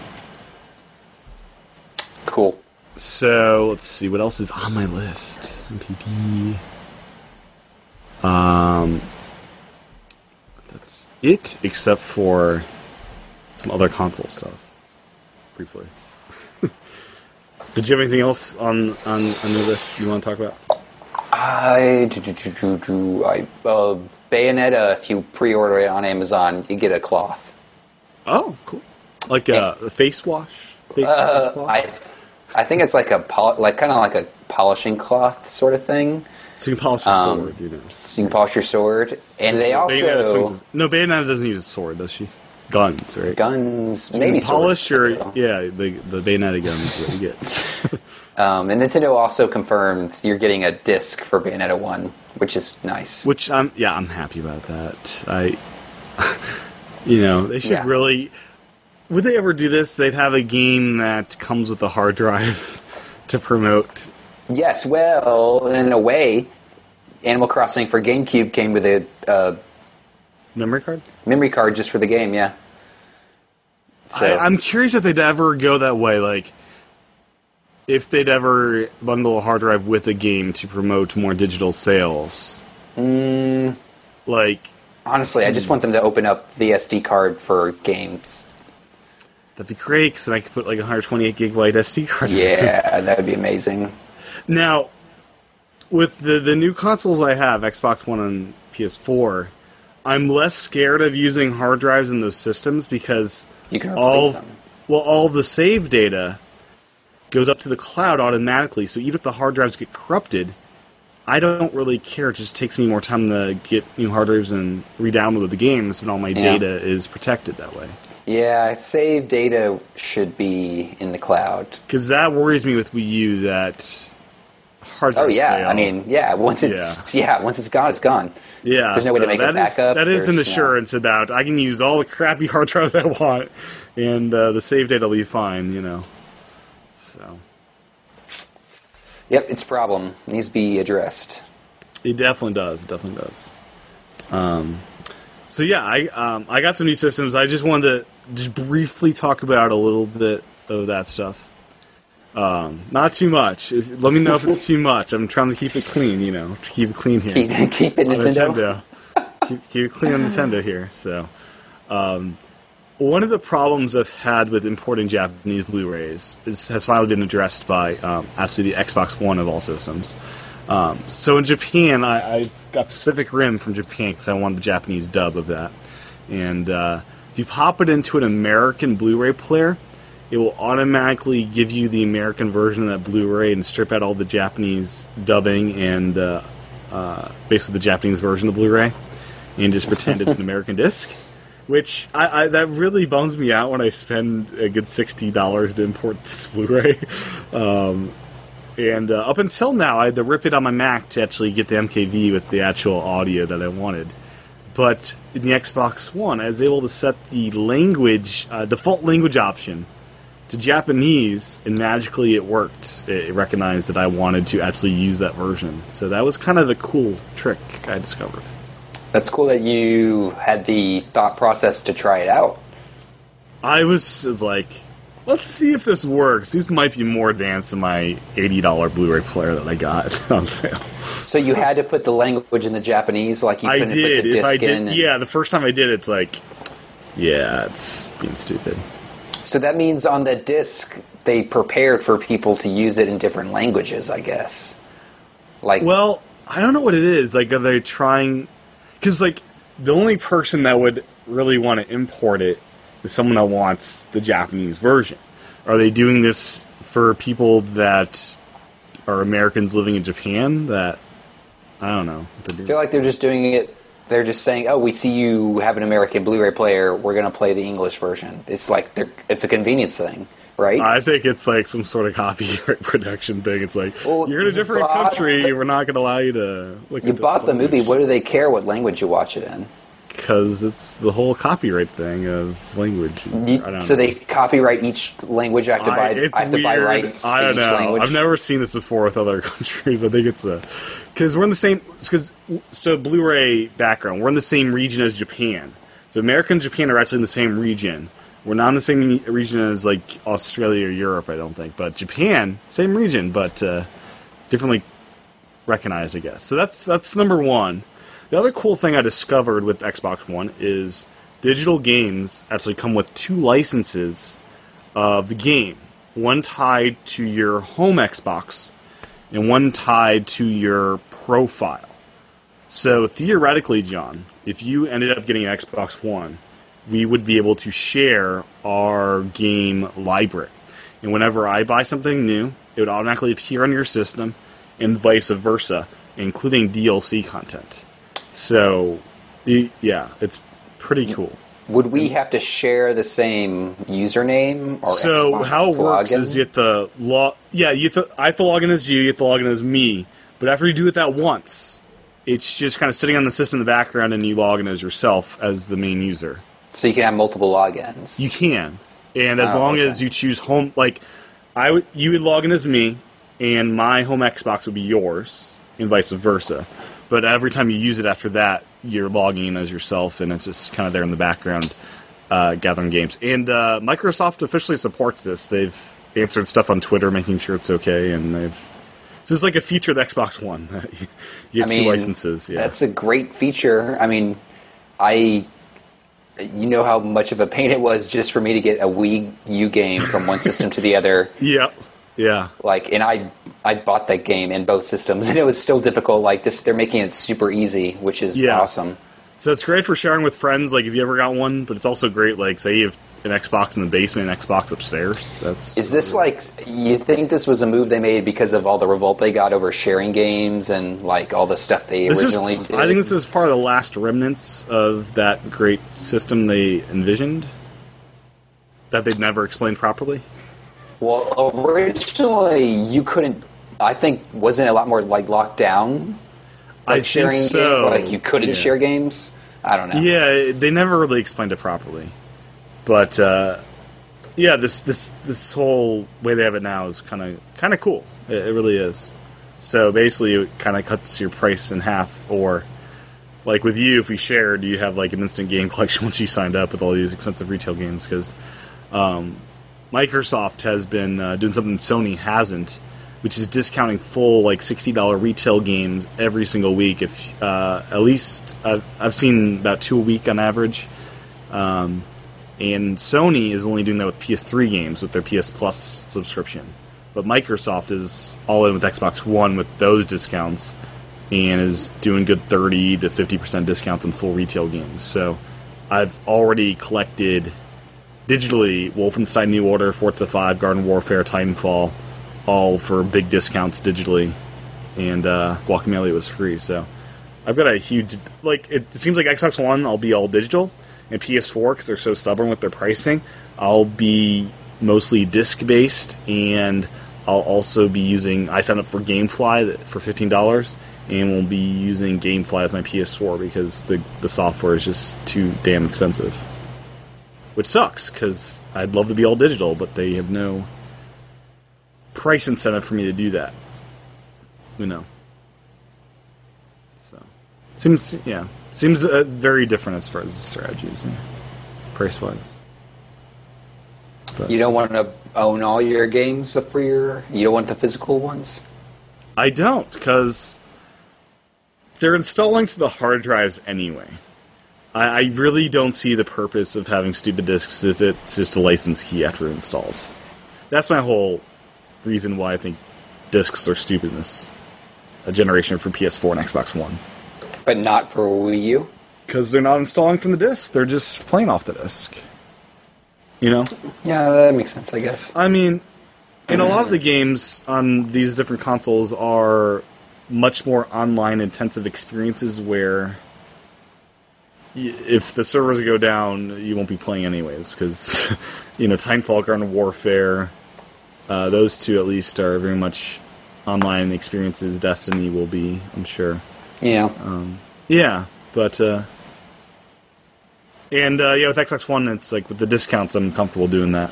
Cool. So let's see what else is on my list. NPD. Um, that's it, except for some other console stuff. Briefly. Did you have anything else on on, on your list you want to talk about? I, do, do, do, do, I uh, Bayonetta. If you pre-order it on Amazon, you get a cloth. Oh, cool. Like a, a face wash. Face, Uh, face wash? I, I think it's like a pol- like kind of like a polishing cloth sort of thing. so you can polish your um, sword. You know. So you can polish your sword, and they Bayonetta swings also no, Bayonetta doesn't use a sword, does she? Guns, right? guns, You maybe polish swords, your too. yeah the the Bayonetta guns that you get. Um, and Nintendo also confirmed you're getting a disc for Bayonetta One, which is nice. Which I'm yeah I'm happy about that. I you know they should Yeah. really would they ever do this? They'd have a game that comes with a hard drive to promote. Yes, well, in a way, Animal Crossing for GameCube came with a uh, Memory card? memory card just for the game. Yeah. So I, I'm curious if they'd ever go that way. Like, if they'd ever bundle a hard drive with a game to promote more digital sales. Mm. Like, honestly, I just want them to open up the SD card for games. that'd be great because then I could put like a 128 gigabyte SD card. Yeah, that would be amazing. Now, with the the new consoles I have, Xbox One and PS4, I'm less scared of using hard drives in those systems because You can all them. well all the save data goes up to the cloud automatically. So even if the hard drives get corrupted, I don't really care. It just takes me more time to get new hard drives and re-download the games, and all my Yeah. data is protected that way. Yeah, save data should be in the cloud. Because that worries me with Wii U that hard Oh yeah, fail. I mean, yeah. Once it's yeah. once it's gone, it's gone. Yeah, There's no way to so make a that is- backup, that is an there's no- assurance about I can use all the crappy hard drives I want, and uh, the save data will be fine. You know, so Yep, it's a problem. It needs to be addressed. it definitely does. It definitely does. Um, so yeah, I um, I got some new systems. I just wanted to just briefly talk about a little bit of that stuff. Um, not too much. Let me know if it's too much. I'm trying to keep it clean. You know, to keep it clean here. Keep, keep it Nintendo. Nintendo. keep, keep it clean on Nintendo here. So, um, one of the problems I've had with importing Japanese Blu-rays is, has finally been addressed by um, actually the Xbox One of all systems. Um, so in Japan, I, I got Pacific Rim from Japan because I wanted the Japanese dub of that. And uh, if you pop it into an American Blu-ray player, it will automatically give you the American version of that Blu-ray and strip out all the Japanese dubbing and uh, uh, basically the Japanese version of the Blu-ray, and just pretend it's an American disc. Which I, I that really bums me out when I spend a good sixty dollars to import this Blu-ray. Um, and uh, up until now, I had to rip it on my Mac to actually get the MKV with the actual audio that I wanted. But in the Xbox One, I was able to set the language uh, default language option to Japanese, and magically it worked. It recognized that I wanted to actually use that version. So that was kind of a cool trick I discovered. That's cool that you had the thought process to try it out. I was, was like, let's see if this works. These might be more advanced than my $80 Blu ray player that I got on sale. So you had to put the language in the Japanese, like you couldn't did. put the If I disc in. and- yeah, the first time I did, it's like, yeah, it's being stupid. So that means on the disc they prepared for people to use it in different languages, I guess. Like Well, I don't know what it is. Like, are they trying? Because like the only person that would really want to import it is someone that wants the Japanese version. Are they doing this for people that are Americans living in Japan? That I don't know. I feel like they're just doing it. They're just saying, "Oh, we see you have an American Blu-ray player. We're going to play the English version." It's like they're, it's a convenience thing, right? I think it's like some sort of copyright production thing. It's like Well, you're in a different bought country. We're not going to allow you to look. you bought the movie. What do they care what language you watch it in? because it's the whole copyright thing of language. You- I don't so know. they copyright each language. I have to buy. it's I have to buy weird. rights I don't know. language. I've never seen this before with other countries. I think it's a because we're in the same because so Blu-ray background. We're in the same region as Japan. So America and Japan are actually in the same region. We're not in the same region as like Australia or Europe. I don't think, but Japan, same region, but uh, differently recognized, I guess. So that's that's number one. The other cool thing I discovered with Xbox One is digital games actually come with two licenses of the game. One tied to your home Xbox and one tied to your profile. So theoretically, John, if you ended up getting an Xbox One, we would be able to share our game library. And whenever I buy something new, it would automatically appear on your system and vice versa, including DLC content. So, yeah, it's pretty cool. Would we have to share the same username or So Xbox how it works login? is you have to log. Yeah, you have to, I have to log in as you. You have to log in as me. But after you do it that once, it's just kind of sitting on the system in the background, and you log in as yourself as the main user. So you can have multiple logins. You can, and as Oh, long okay. as you choose home, like I would, you would log in as me, and my home Xbox would be yours, and vice versa. But every time you use it after that, you're logging in as yourself, and it's just kind of there in the background, uh, gathering games. And uh, Microsoft officially supports this. They've answered stuff on Twitter, making sure it's okay, and they've. This is like a feature of the Xbox One. you get I two licenses. Yeah. That's a great feature. I mean, I. You know how much of a pain it was just for me to get a Wii U game from one system to the other. yeah. Yeah. Like, and I I bought that game in both systems, and it was still difficult. Like this, they're making it super easy, which is Yeah. awesome. So it's great for sharing with friends, like if you ever got one, but it's also great, like say you have an Xbox in the basement, an Xbox upstairs. That's Is this like you think this was a move they made because of all the revolt they got over sharing games and like all the stuff they this is, originally did? I think this is part of the last remnants of that great system they envisioned that they'd never explained properly. Well, originally you couldn't. I think wasn't it a lot more like locked down. I Like think sharing so. games, like you couldn't Yeah. share games. I don't know. Yeah, they never really explained it properly. But uh, yeah, this this this whole way they have it now is kind of kind of cool. It, it really is. So basically, it kind of cuts your price in half. Or like with you, if we shared, you have like an instant game collection once you signed up with all these expensive retail games because um, Microsoft has been uh, doing something Sony hasn't, which is discounting full like sixty dollar retail games every single week. If uh, at least I've, I've seen about two a week on average, um, and Sony is only doing that with PS3 games with their PS Plus subscription. But Microsoft is all in with Xbox One with those discounts, and is doing good thirty to fifty percent discounts on full retail games. So I've already collected digitally Wolfenstein New Order, Forza 5, Garden Warfare, Titanfall, all for big discounts digitally, and uh, Guacamelee was free. So I've got a huge like. It seems like Xbox One, I'll be all digital, and PS4 because they're so stubborn with their pricing, I'll be mostly disc based, and I'll also be using. I signed up for GameFly for fifteen dollars. And will be using GameFly with my PS4 because the the software is just too damn expensive which sucks because I'd love to be all digital, but they have no price incentive for me to do that. You know. So seems yeah seems uh, very different as far as strategies and price wise. You don't want to own all your games for your. You don't want the physical ones. I don't because they're installing to the hard drives anyway. I, I really don't see the purpose of having stupid disks if it's just a license key after it installs. That's my whole reason why I think disks are stupid in this a generation for PS4 and Xbox One. But not for Wii U. Because they're not installing from the disk; they're just playing off the disk. You know. Yeah, that makes sense. I guess. I mean, and a lot of the games on these different consoles are much more online intensive experiences where y- if the servers go down, you won't be playing anyways because you know Titanfall, Garden Warfare, uh, those two at least are very much online experiences. Destiny will be, I'm sure. Yeah. Yeah, but uh, and uh, yeah, with Xbox One, it's like with the discounts, I'm comfortable doing that.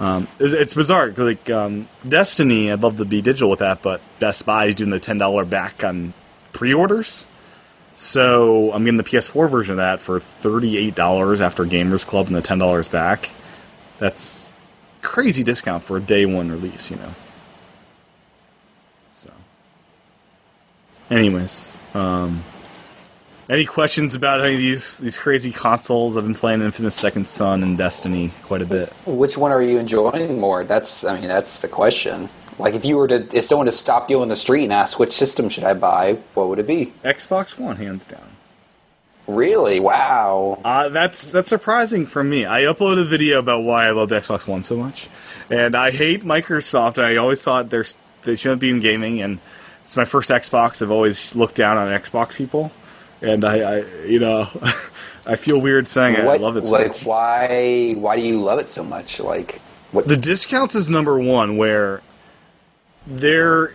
Um, it's, it's bizarre. Like um, Destiny, I'd love to be digital with that, but Best Buy is doing the ten dollar back on pre-orders. So I'm getting the PS4 version of that for thirty eight dollars after Gamers Club and the ten dollars back. That's crazy discount for a day one release, you know. So, anyways, um, Any questions about any of these these crazy consoles? I've been playing Infamous Second Son and Destiny quite a bit. Which one are you enjoying more? That's I mean that's the question. Like if you were to if someone to stop you on the street and ask which system should I buy, what would it be? Xbox One, hands down. Really? Wow. Uh, that's that's surprising for me. I uploaded a video about why I love the Xbox One so much, and I hate Microsoft. I always thought they're, they shouldn't be in gaming, and it's my first Xbox. I've always looked down on Xbox people, and I, I you know, I feel weird saying it. What, I love it so like much. why why do you love it so much? Like what The discounts is number one, where they're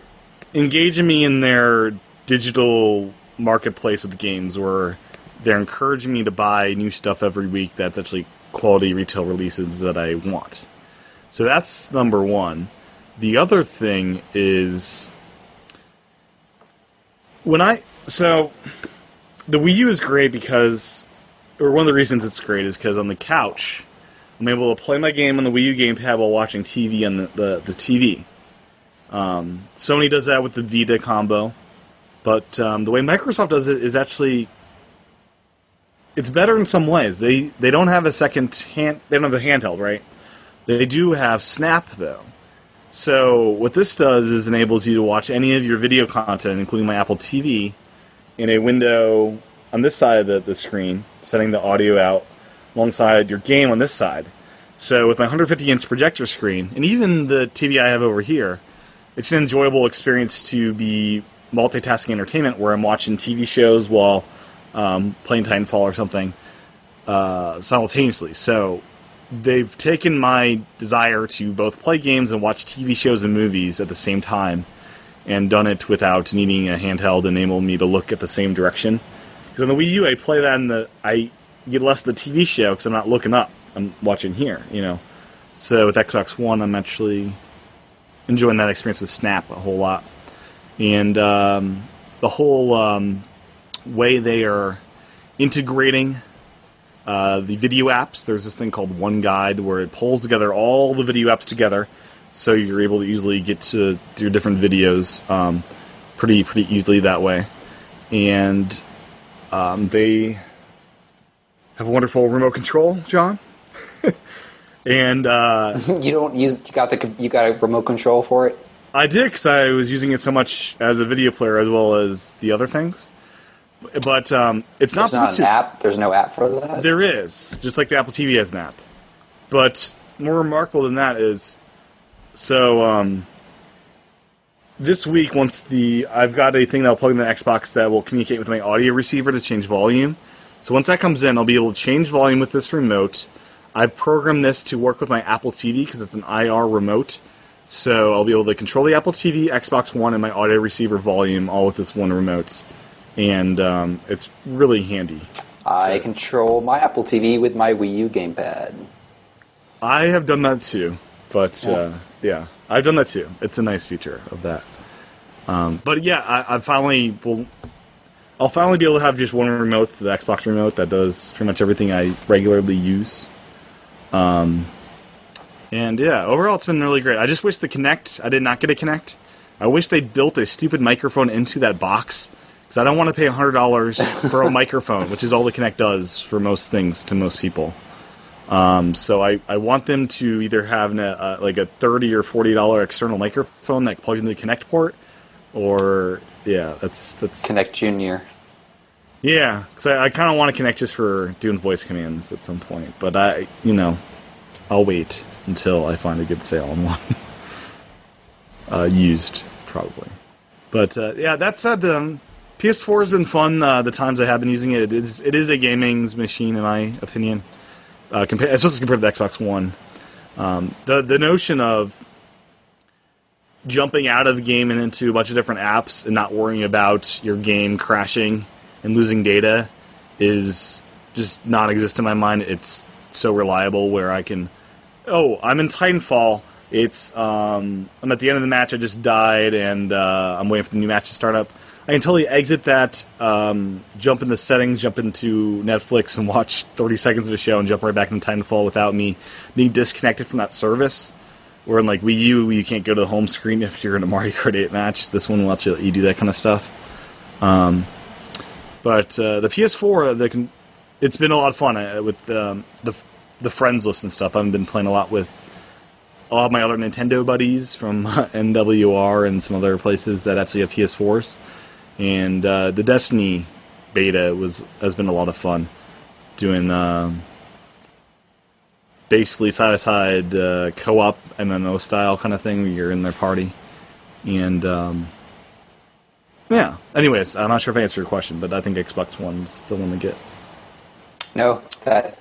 engaging me in their digital marketplace with games, where they're encouraging me to buy new stuff every week that's actually quality retail releases that I want. So that's number one. The other thing is when I so the Wii U is great because, or one of the reasons it's great is because on the couch, I'm able to play my game on the Wii U gamepad while watching TV on the, the, the TV. Um, Sony does that with the Vita combo, but um, the way Microsoft does it is actually it's better in some ways. They they don't have a second hand. They don't have the handheld, right? They do have Snap though. So what this does is enables you to watch any of your video content, including my Apple TV, in a window on this side of the, the screen, sending the audio out alongside your game on this side. So with my 150 inch projector screen, and even the TV I have over here, it's an enjoyable experience to be multitasking entertainment where I'm watching TV shows while um, playing Titanfall or something uh, simultaneously. So they've taken my desire to both play games and watch TV shows and movies at the same time and done it without needing a handheld enable me to look at the same direction. Because on the Wii U, I play that the I get less of the TV show because I'm not looking up. I'm watching here, you know. So with Xbox One, I'm actually enjoying that experience with Snap a whole lot, and um, the whole um, way they are integrating uh, the video apps. There's this thing called One Guide where it pulls together all the video apps together, so you're able to easily get to your different videos um, pretty pretty easily that way. And um, they have a wonderful remote control, John. and uh, you don't use you got the you got a remote control for it? I did because I was using it so much as a video player as well as the other things. But um, it's not not an app. There's no app for that. There is, just like the Apple TV has an app. But more remarkable than that is, so um, this week, once the I've got a thing that I'll plug in the Xbox that will communicate with my audio receiver to change volume. So once that comes in, I'll be able to change volume with this remote. I've programmed this to work with my Apple TV because it's an IR remote. So I'll be able to control the Apple TV, Xbox One, and my audio receiver volume all with this one remote. And um, it's really handy. I So- control my Apple TV with my Wii U gamepad. I have done that too, but uh, yeah, I've done that too. It's a nice feature of that. Um, but yeah, I, I finally will. I'll finally be able to have just one remote, the Xbox remote, that does pretty much everything I regularly use. Um, and yeah, overall, it's been really great. I just wish the Kinect. I did not get a Kinect. I wish they built a stupid microphone into that box because I don't want to pay hundred dollars for a microphone, which is all the Kinect does for most things to most people. Um, so I, I want them to either have an, uh, like a thirty or forty dollar external microphone that plugs into the Kinect port, or yeah, that's that's Kinect Junior. yeah, because I, I kind of want to connect just for doing voice commands at some point, but I you know I'll wait until I find a good sale on one uh, used probably. But uh, yeah, that said, um, PS4 has been fun. Uh, the times I have been using it, it is it is a gaming machine in my opinion, uh, compa- especially compared to the Xbox One. Um, the the notion of jumping out of a game and into a bunch of different apps and not worrying about your game crashing and losing data is just non-existent in my mind. It's so reliable where I can, oh, I'm in Titanfall. It's um, I'm at the end of the match. I just died, and uh, I'm waiting for the new match to start up. I can totally exit that, um, jump in the settings, jump into Netflix, and watch 30 seconds of a show, and jump right back into Fall without me being disconnected from that service. Where in like Wii U, you can't go to the home screen if you're in a Mario Kart 8 match. This one will let you, you do that kind of stuff. Um, But uh, the PS4, the con- it's been a lot of fun uh, with um, the the friends list and stuff. I've been playing a lot with a lot of my other Nintendo buddies from NWR and some other places that actually have PS4s. And uh, the Destiny beta was has been a lot of fun doing um, basically side by side uh, co op MMO style kind of thing. Where you're in their party, and um, yeah. Anyways, I'm not sure if I answered your question, but I think Xbox One's the one to get. No, that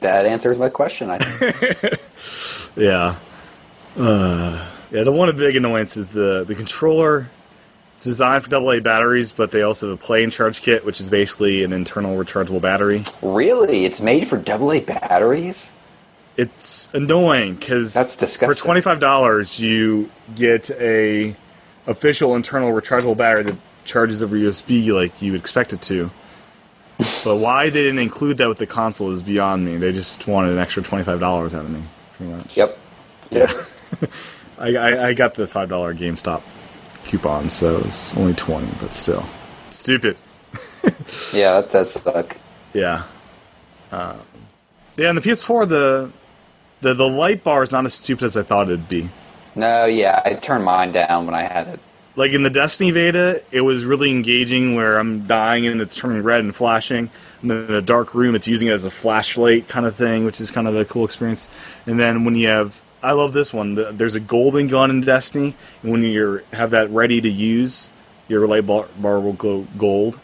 that answers my question. I think. Yeah. Uh, yeah, the one big annoyance is the, the controller. It's designed for AA batteries, but they also have a play and charge kit, which is basically an internal rechargeable battery. really, it's made for AA batteries. It's annoying because That's disgusting. For twenty five dollars, you get a official internal rechargeable battery that charges over USB like you would expect it to. but why they didn't include that with the console is beyond me. They just wanted an extra twenty five dollars out of me, pretty much. Yep. Yep. I, I, I got the five dollar GameStop coupon, so it's only twenty, but still stupid. Yeah, that does suck. Yeah, um, yeah. And the PS4, the the the light bar is not as stupid as I thought it'd be. No, yeah, I turned mine down when I had it. Like in the Destiny beta, it was really engaging where I'm dying and it's turning red and flashing. And then in a dark room, it's using it as a flashlight kind of thing, which is kind of a cool experience. And then when you have, I love this one. The, there's a golden gun in Destiny, and when you have that ready to use, your light bar, bar will glow gold.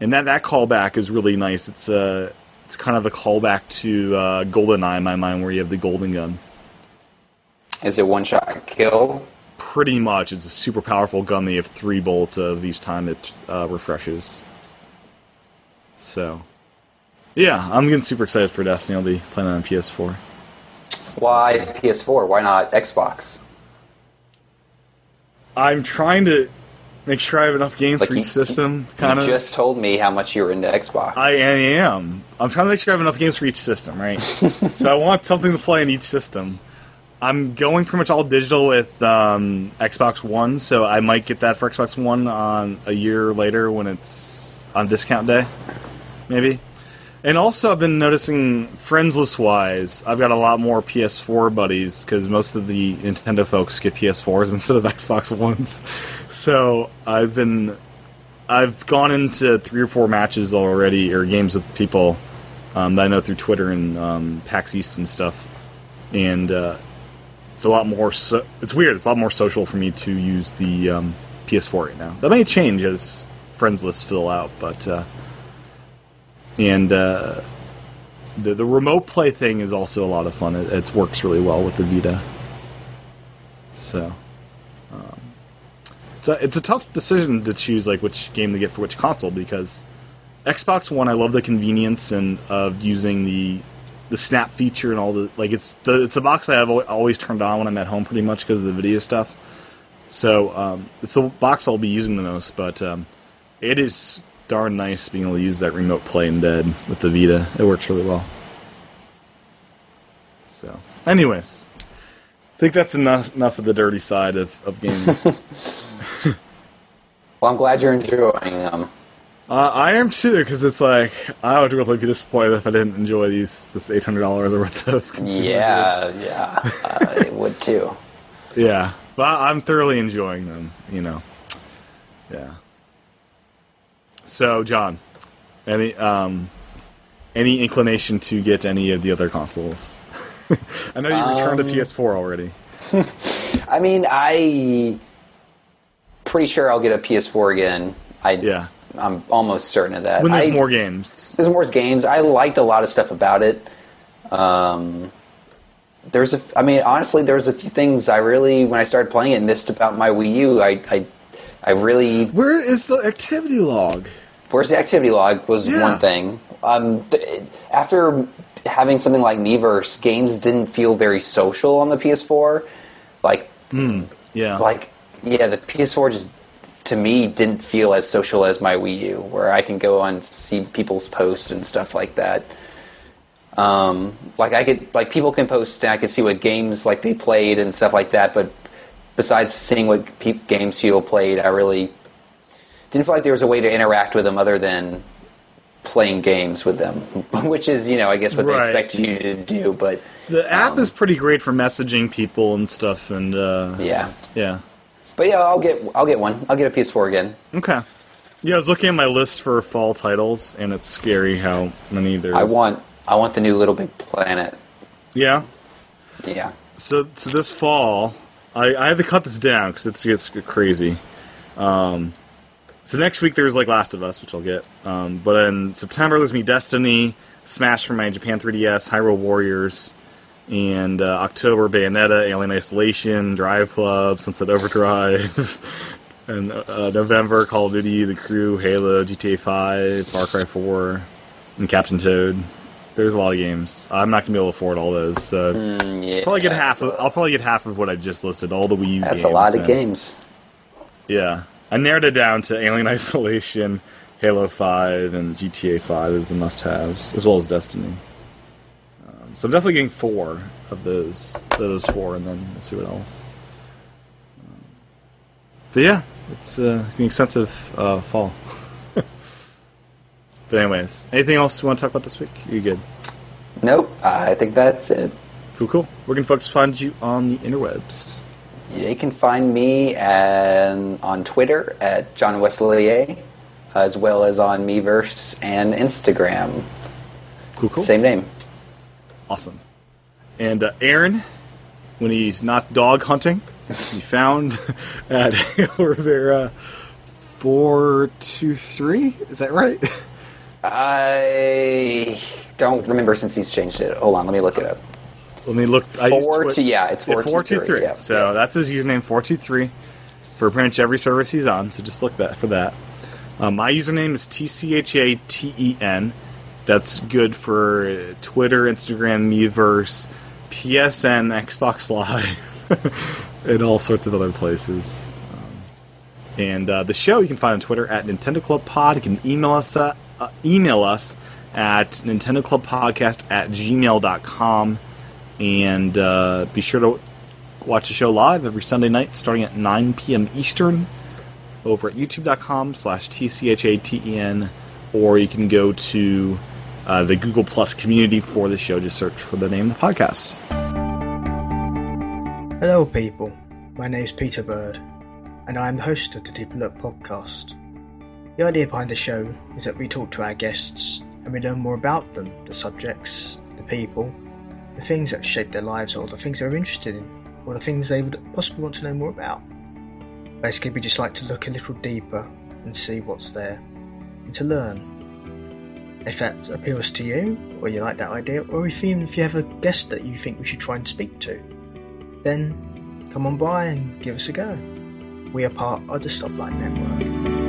And that that callback is really nice. It's a it's kind of a callback to uh, GoldenEye in my mind, where you have the golden gun. Is it one shot kill? pretty much it's a super powerful gun that you have three bolts of each time it uh, refreshes. So, yeah, I'm getting super excited for Destiny. I'll be playing on PS4. Why PS4? Why not Xbox? I'm trying to make sure I have enough games Like for you- each system. Kind You of. just told me how much you were into Xbox. I am. I'm trying to make sure I have enough games for each system, right? so I want something to play in each system. I'm going pretty much all digital with um, Xbox One, so I might get that for Xbox One on a year later when it's on discount day, maybe. And also, I've been noticing friendsless wise, I've got a lot more PS4 buddies because most of the Nintendo folks get PS4s instead of Xbox Ones. So I've been I've gone into three or four matches already, or games with people um, that I know through Twitter and um, PAX East and stuff, and uh, it's a lot more. So- it's weird. It's a lot more social for me to use the um, PS4 right now. That may change as friends lists fill out, but uh, and uh, the the remote play thing is also a lot of fun. It, it works really well with the Vita. So. um, It's a, it's a tough decision to choose like which game to get for which console because Xbox One I love the convenience and of using the the snap feature and all the like it's the it's the box I have always turned on when I'm at home pretty much because of the video stuff. So um, it's the box I'll be using the most, but um, it is darn nice being able to use that remote play in bed with the Vita. It works really well. So, anyways, I think that's enough enough of the dirty side of, of gaming. well, I'm glad you're enjoying them. Uh, I am too, because it's like I would really be disappointed if I didn't enjoy these this eight hundred dollars worth of consumer Yeah, goods. yeah, I would too. yeah. But I'm thoroughly enjoying them. You know, yeah. So, John, any um, any inclination to get any of the other consoles? I know you returned to Um, PS4 already. I mean, I pretty sure I'll get a PS4 again. I Yeah, I'm almost certain of that. when there's I- more games. There's more games. I liked a lot of stuff about it. Um, there's a, I mean, honestly, there's a few things I really, when I started playing it, missed about my Wii U. I, I, I really, Where is the activity log? Where's the activity log was Yeah. one thing. Um, th- after having something like Miiverse, games didn't feel very social on the PS4. Like, Yeah, like, yeah, the PS4 just to me didn't feel as social as my Wii U, where I can go on and see people's posts and stuff like that. Um, like I could, like people can post and I could see what games like they played and stuff like that. But besides seeing what pe- games people played, I really didn't feel like there was a way to interact with them other than playing games with them, which is you know I guess what Right. they expect you to do. But The app Um, is pretty great for messaging people and stuff, and uh, yeah, yeah. but yeah, I'll get I'll get one. I'll get a PS4 again. Okay. Yeah, I was looking at my list for fall titles, and it's scary how many there's. I want I want the new Little Big Planet. Yeah. Yeah, So, so this fall, I, I have to cut this down because it's it's crazy. Um, so next week there's like Last of Us, which I'll get. Um, but in September there's me Destiny, Smash for my Japan 3DS, Hyrule Warriors, and uh, October Bayonetta, Alien Isolation, Drive Club, Sunset Overdrive, and uh, November Call of Duty, The Crew, Halo, GTA 5, Far Cry 4, and Captain Toad. There's a lot of games. I'm not gonna be able to afford all those. So Mm, yeah. probably get half. Of, I'll probably get half of what I just listed. All the Wii U That's games. a lot of games. Yeah, I narrowed it down to Alien Isolation, Halo Five, and GTA Five as the must-haves, as well as Destiny. Um, so I'm definitely getting four of those. Those four, and then we'll see what else. Um, But yeah, it's uh, an expensive uh, fall. but anyways, anything else you want to talk about this week? You good? Nope, I think that's it. Cool, cool. Where can folks find you on the interwebs? You can find me and on Twitter at John Wesley, as well as on Miiverse and Instagram. Cool, cool. Same name. Awesome. And uh, Aaron, when he's not dog hunting, he found at Rivera four two three. Is that right? I don't remember since he's changed it. Hold on, let me look it up. Let me look. Four two, yeah, it's four, four two three. Yeah. So that's his username four two three for pretty much every service he's on. So just look that for that. Um, my username is T C H A T E N. That's good for Twitter, Instagram, Miiverse, PSN, Xbox Live, and all sorts of other places. Um, and uh, the show you can find on Twitter at Nintendo Club Pod. You can email us uh, uh, email us at Nintendo Club Podcast at gmail.com. And uh, be sure to watch the show live every Sunday night starting at 9 p.m. Eastern over at youtube.com slash tchaten or you can go to uh, the Google Plus community for the show. Just search for the name of the podcast. Hello, people. My name is Peter Bird, and I am the host of the Deep Look podcast. The idea behind the show is that we talk to our guests and we learn more about them, the subjects, the people, the things that shape their lives, or the things they're interested in, or the things they would possibly want to know more about. Basically, we just like to look a little deeper and see what's there, and to learn. If that appeals to you, or you like that idea, or if even if you have a guest that you think we should try and speak to, then come on by and give us a go. We are part of the Stoplight Network.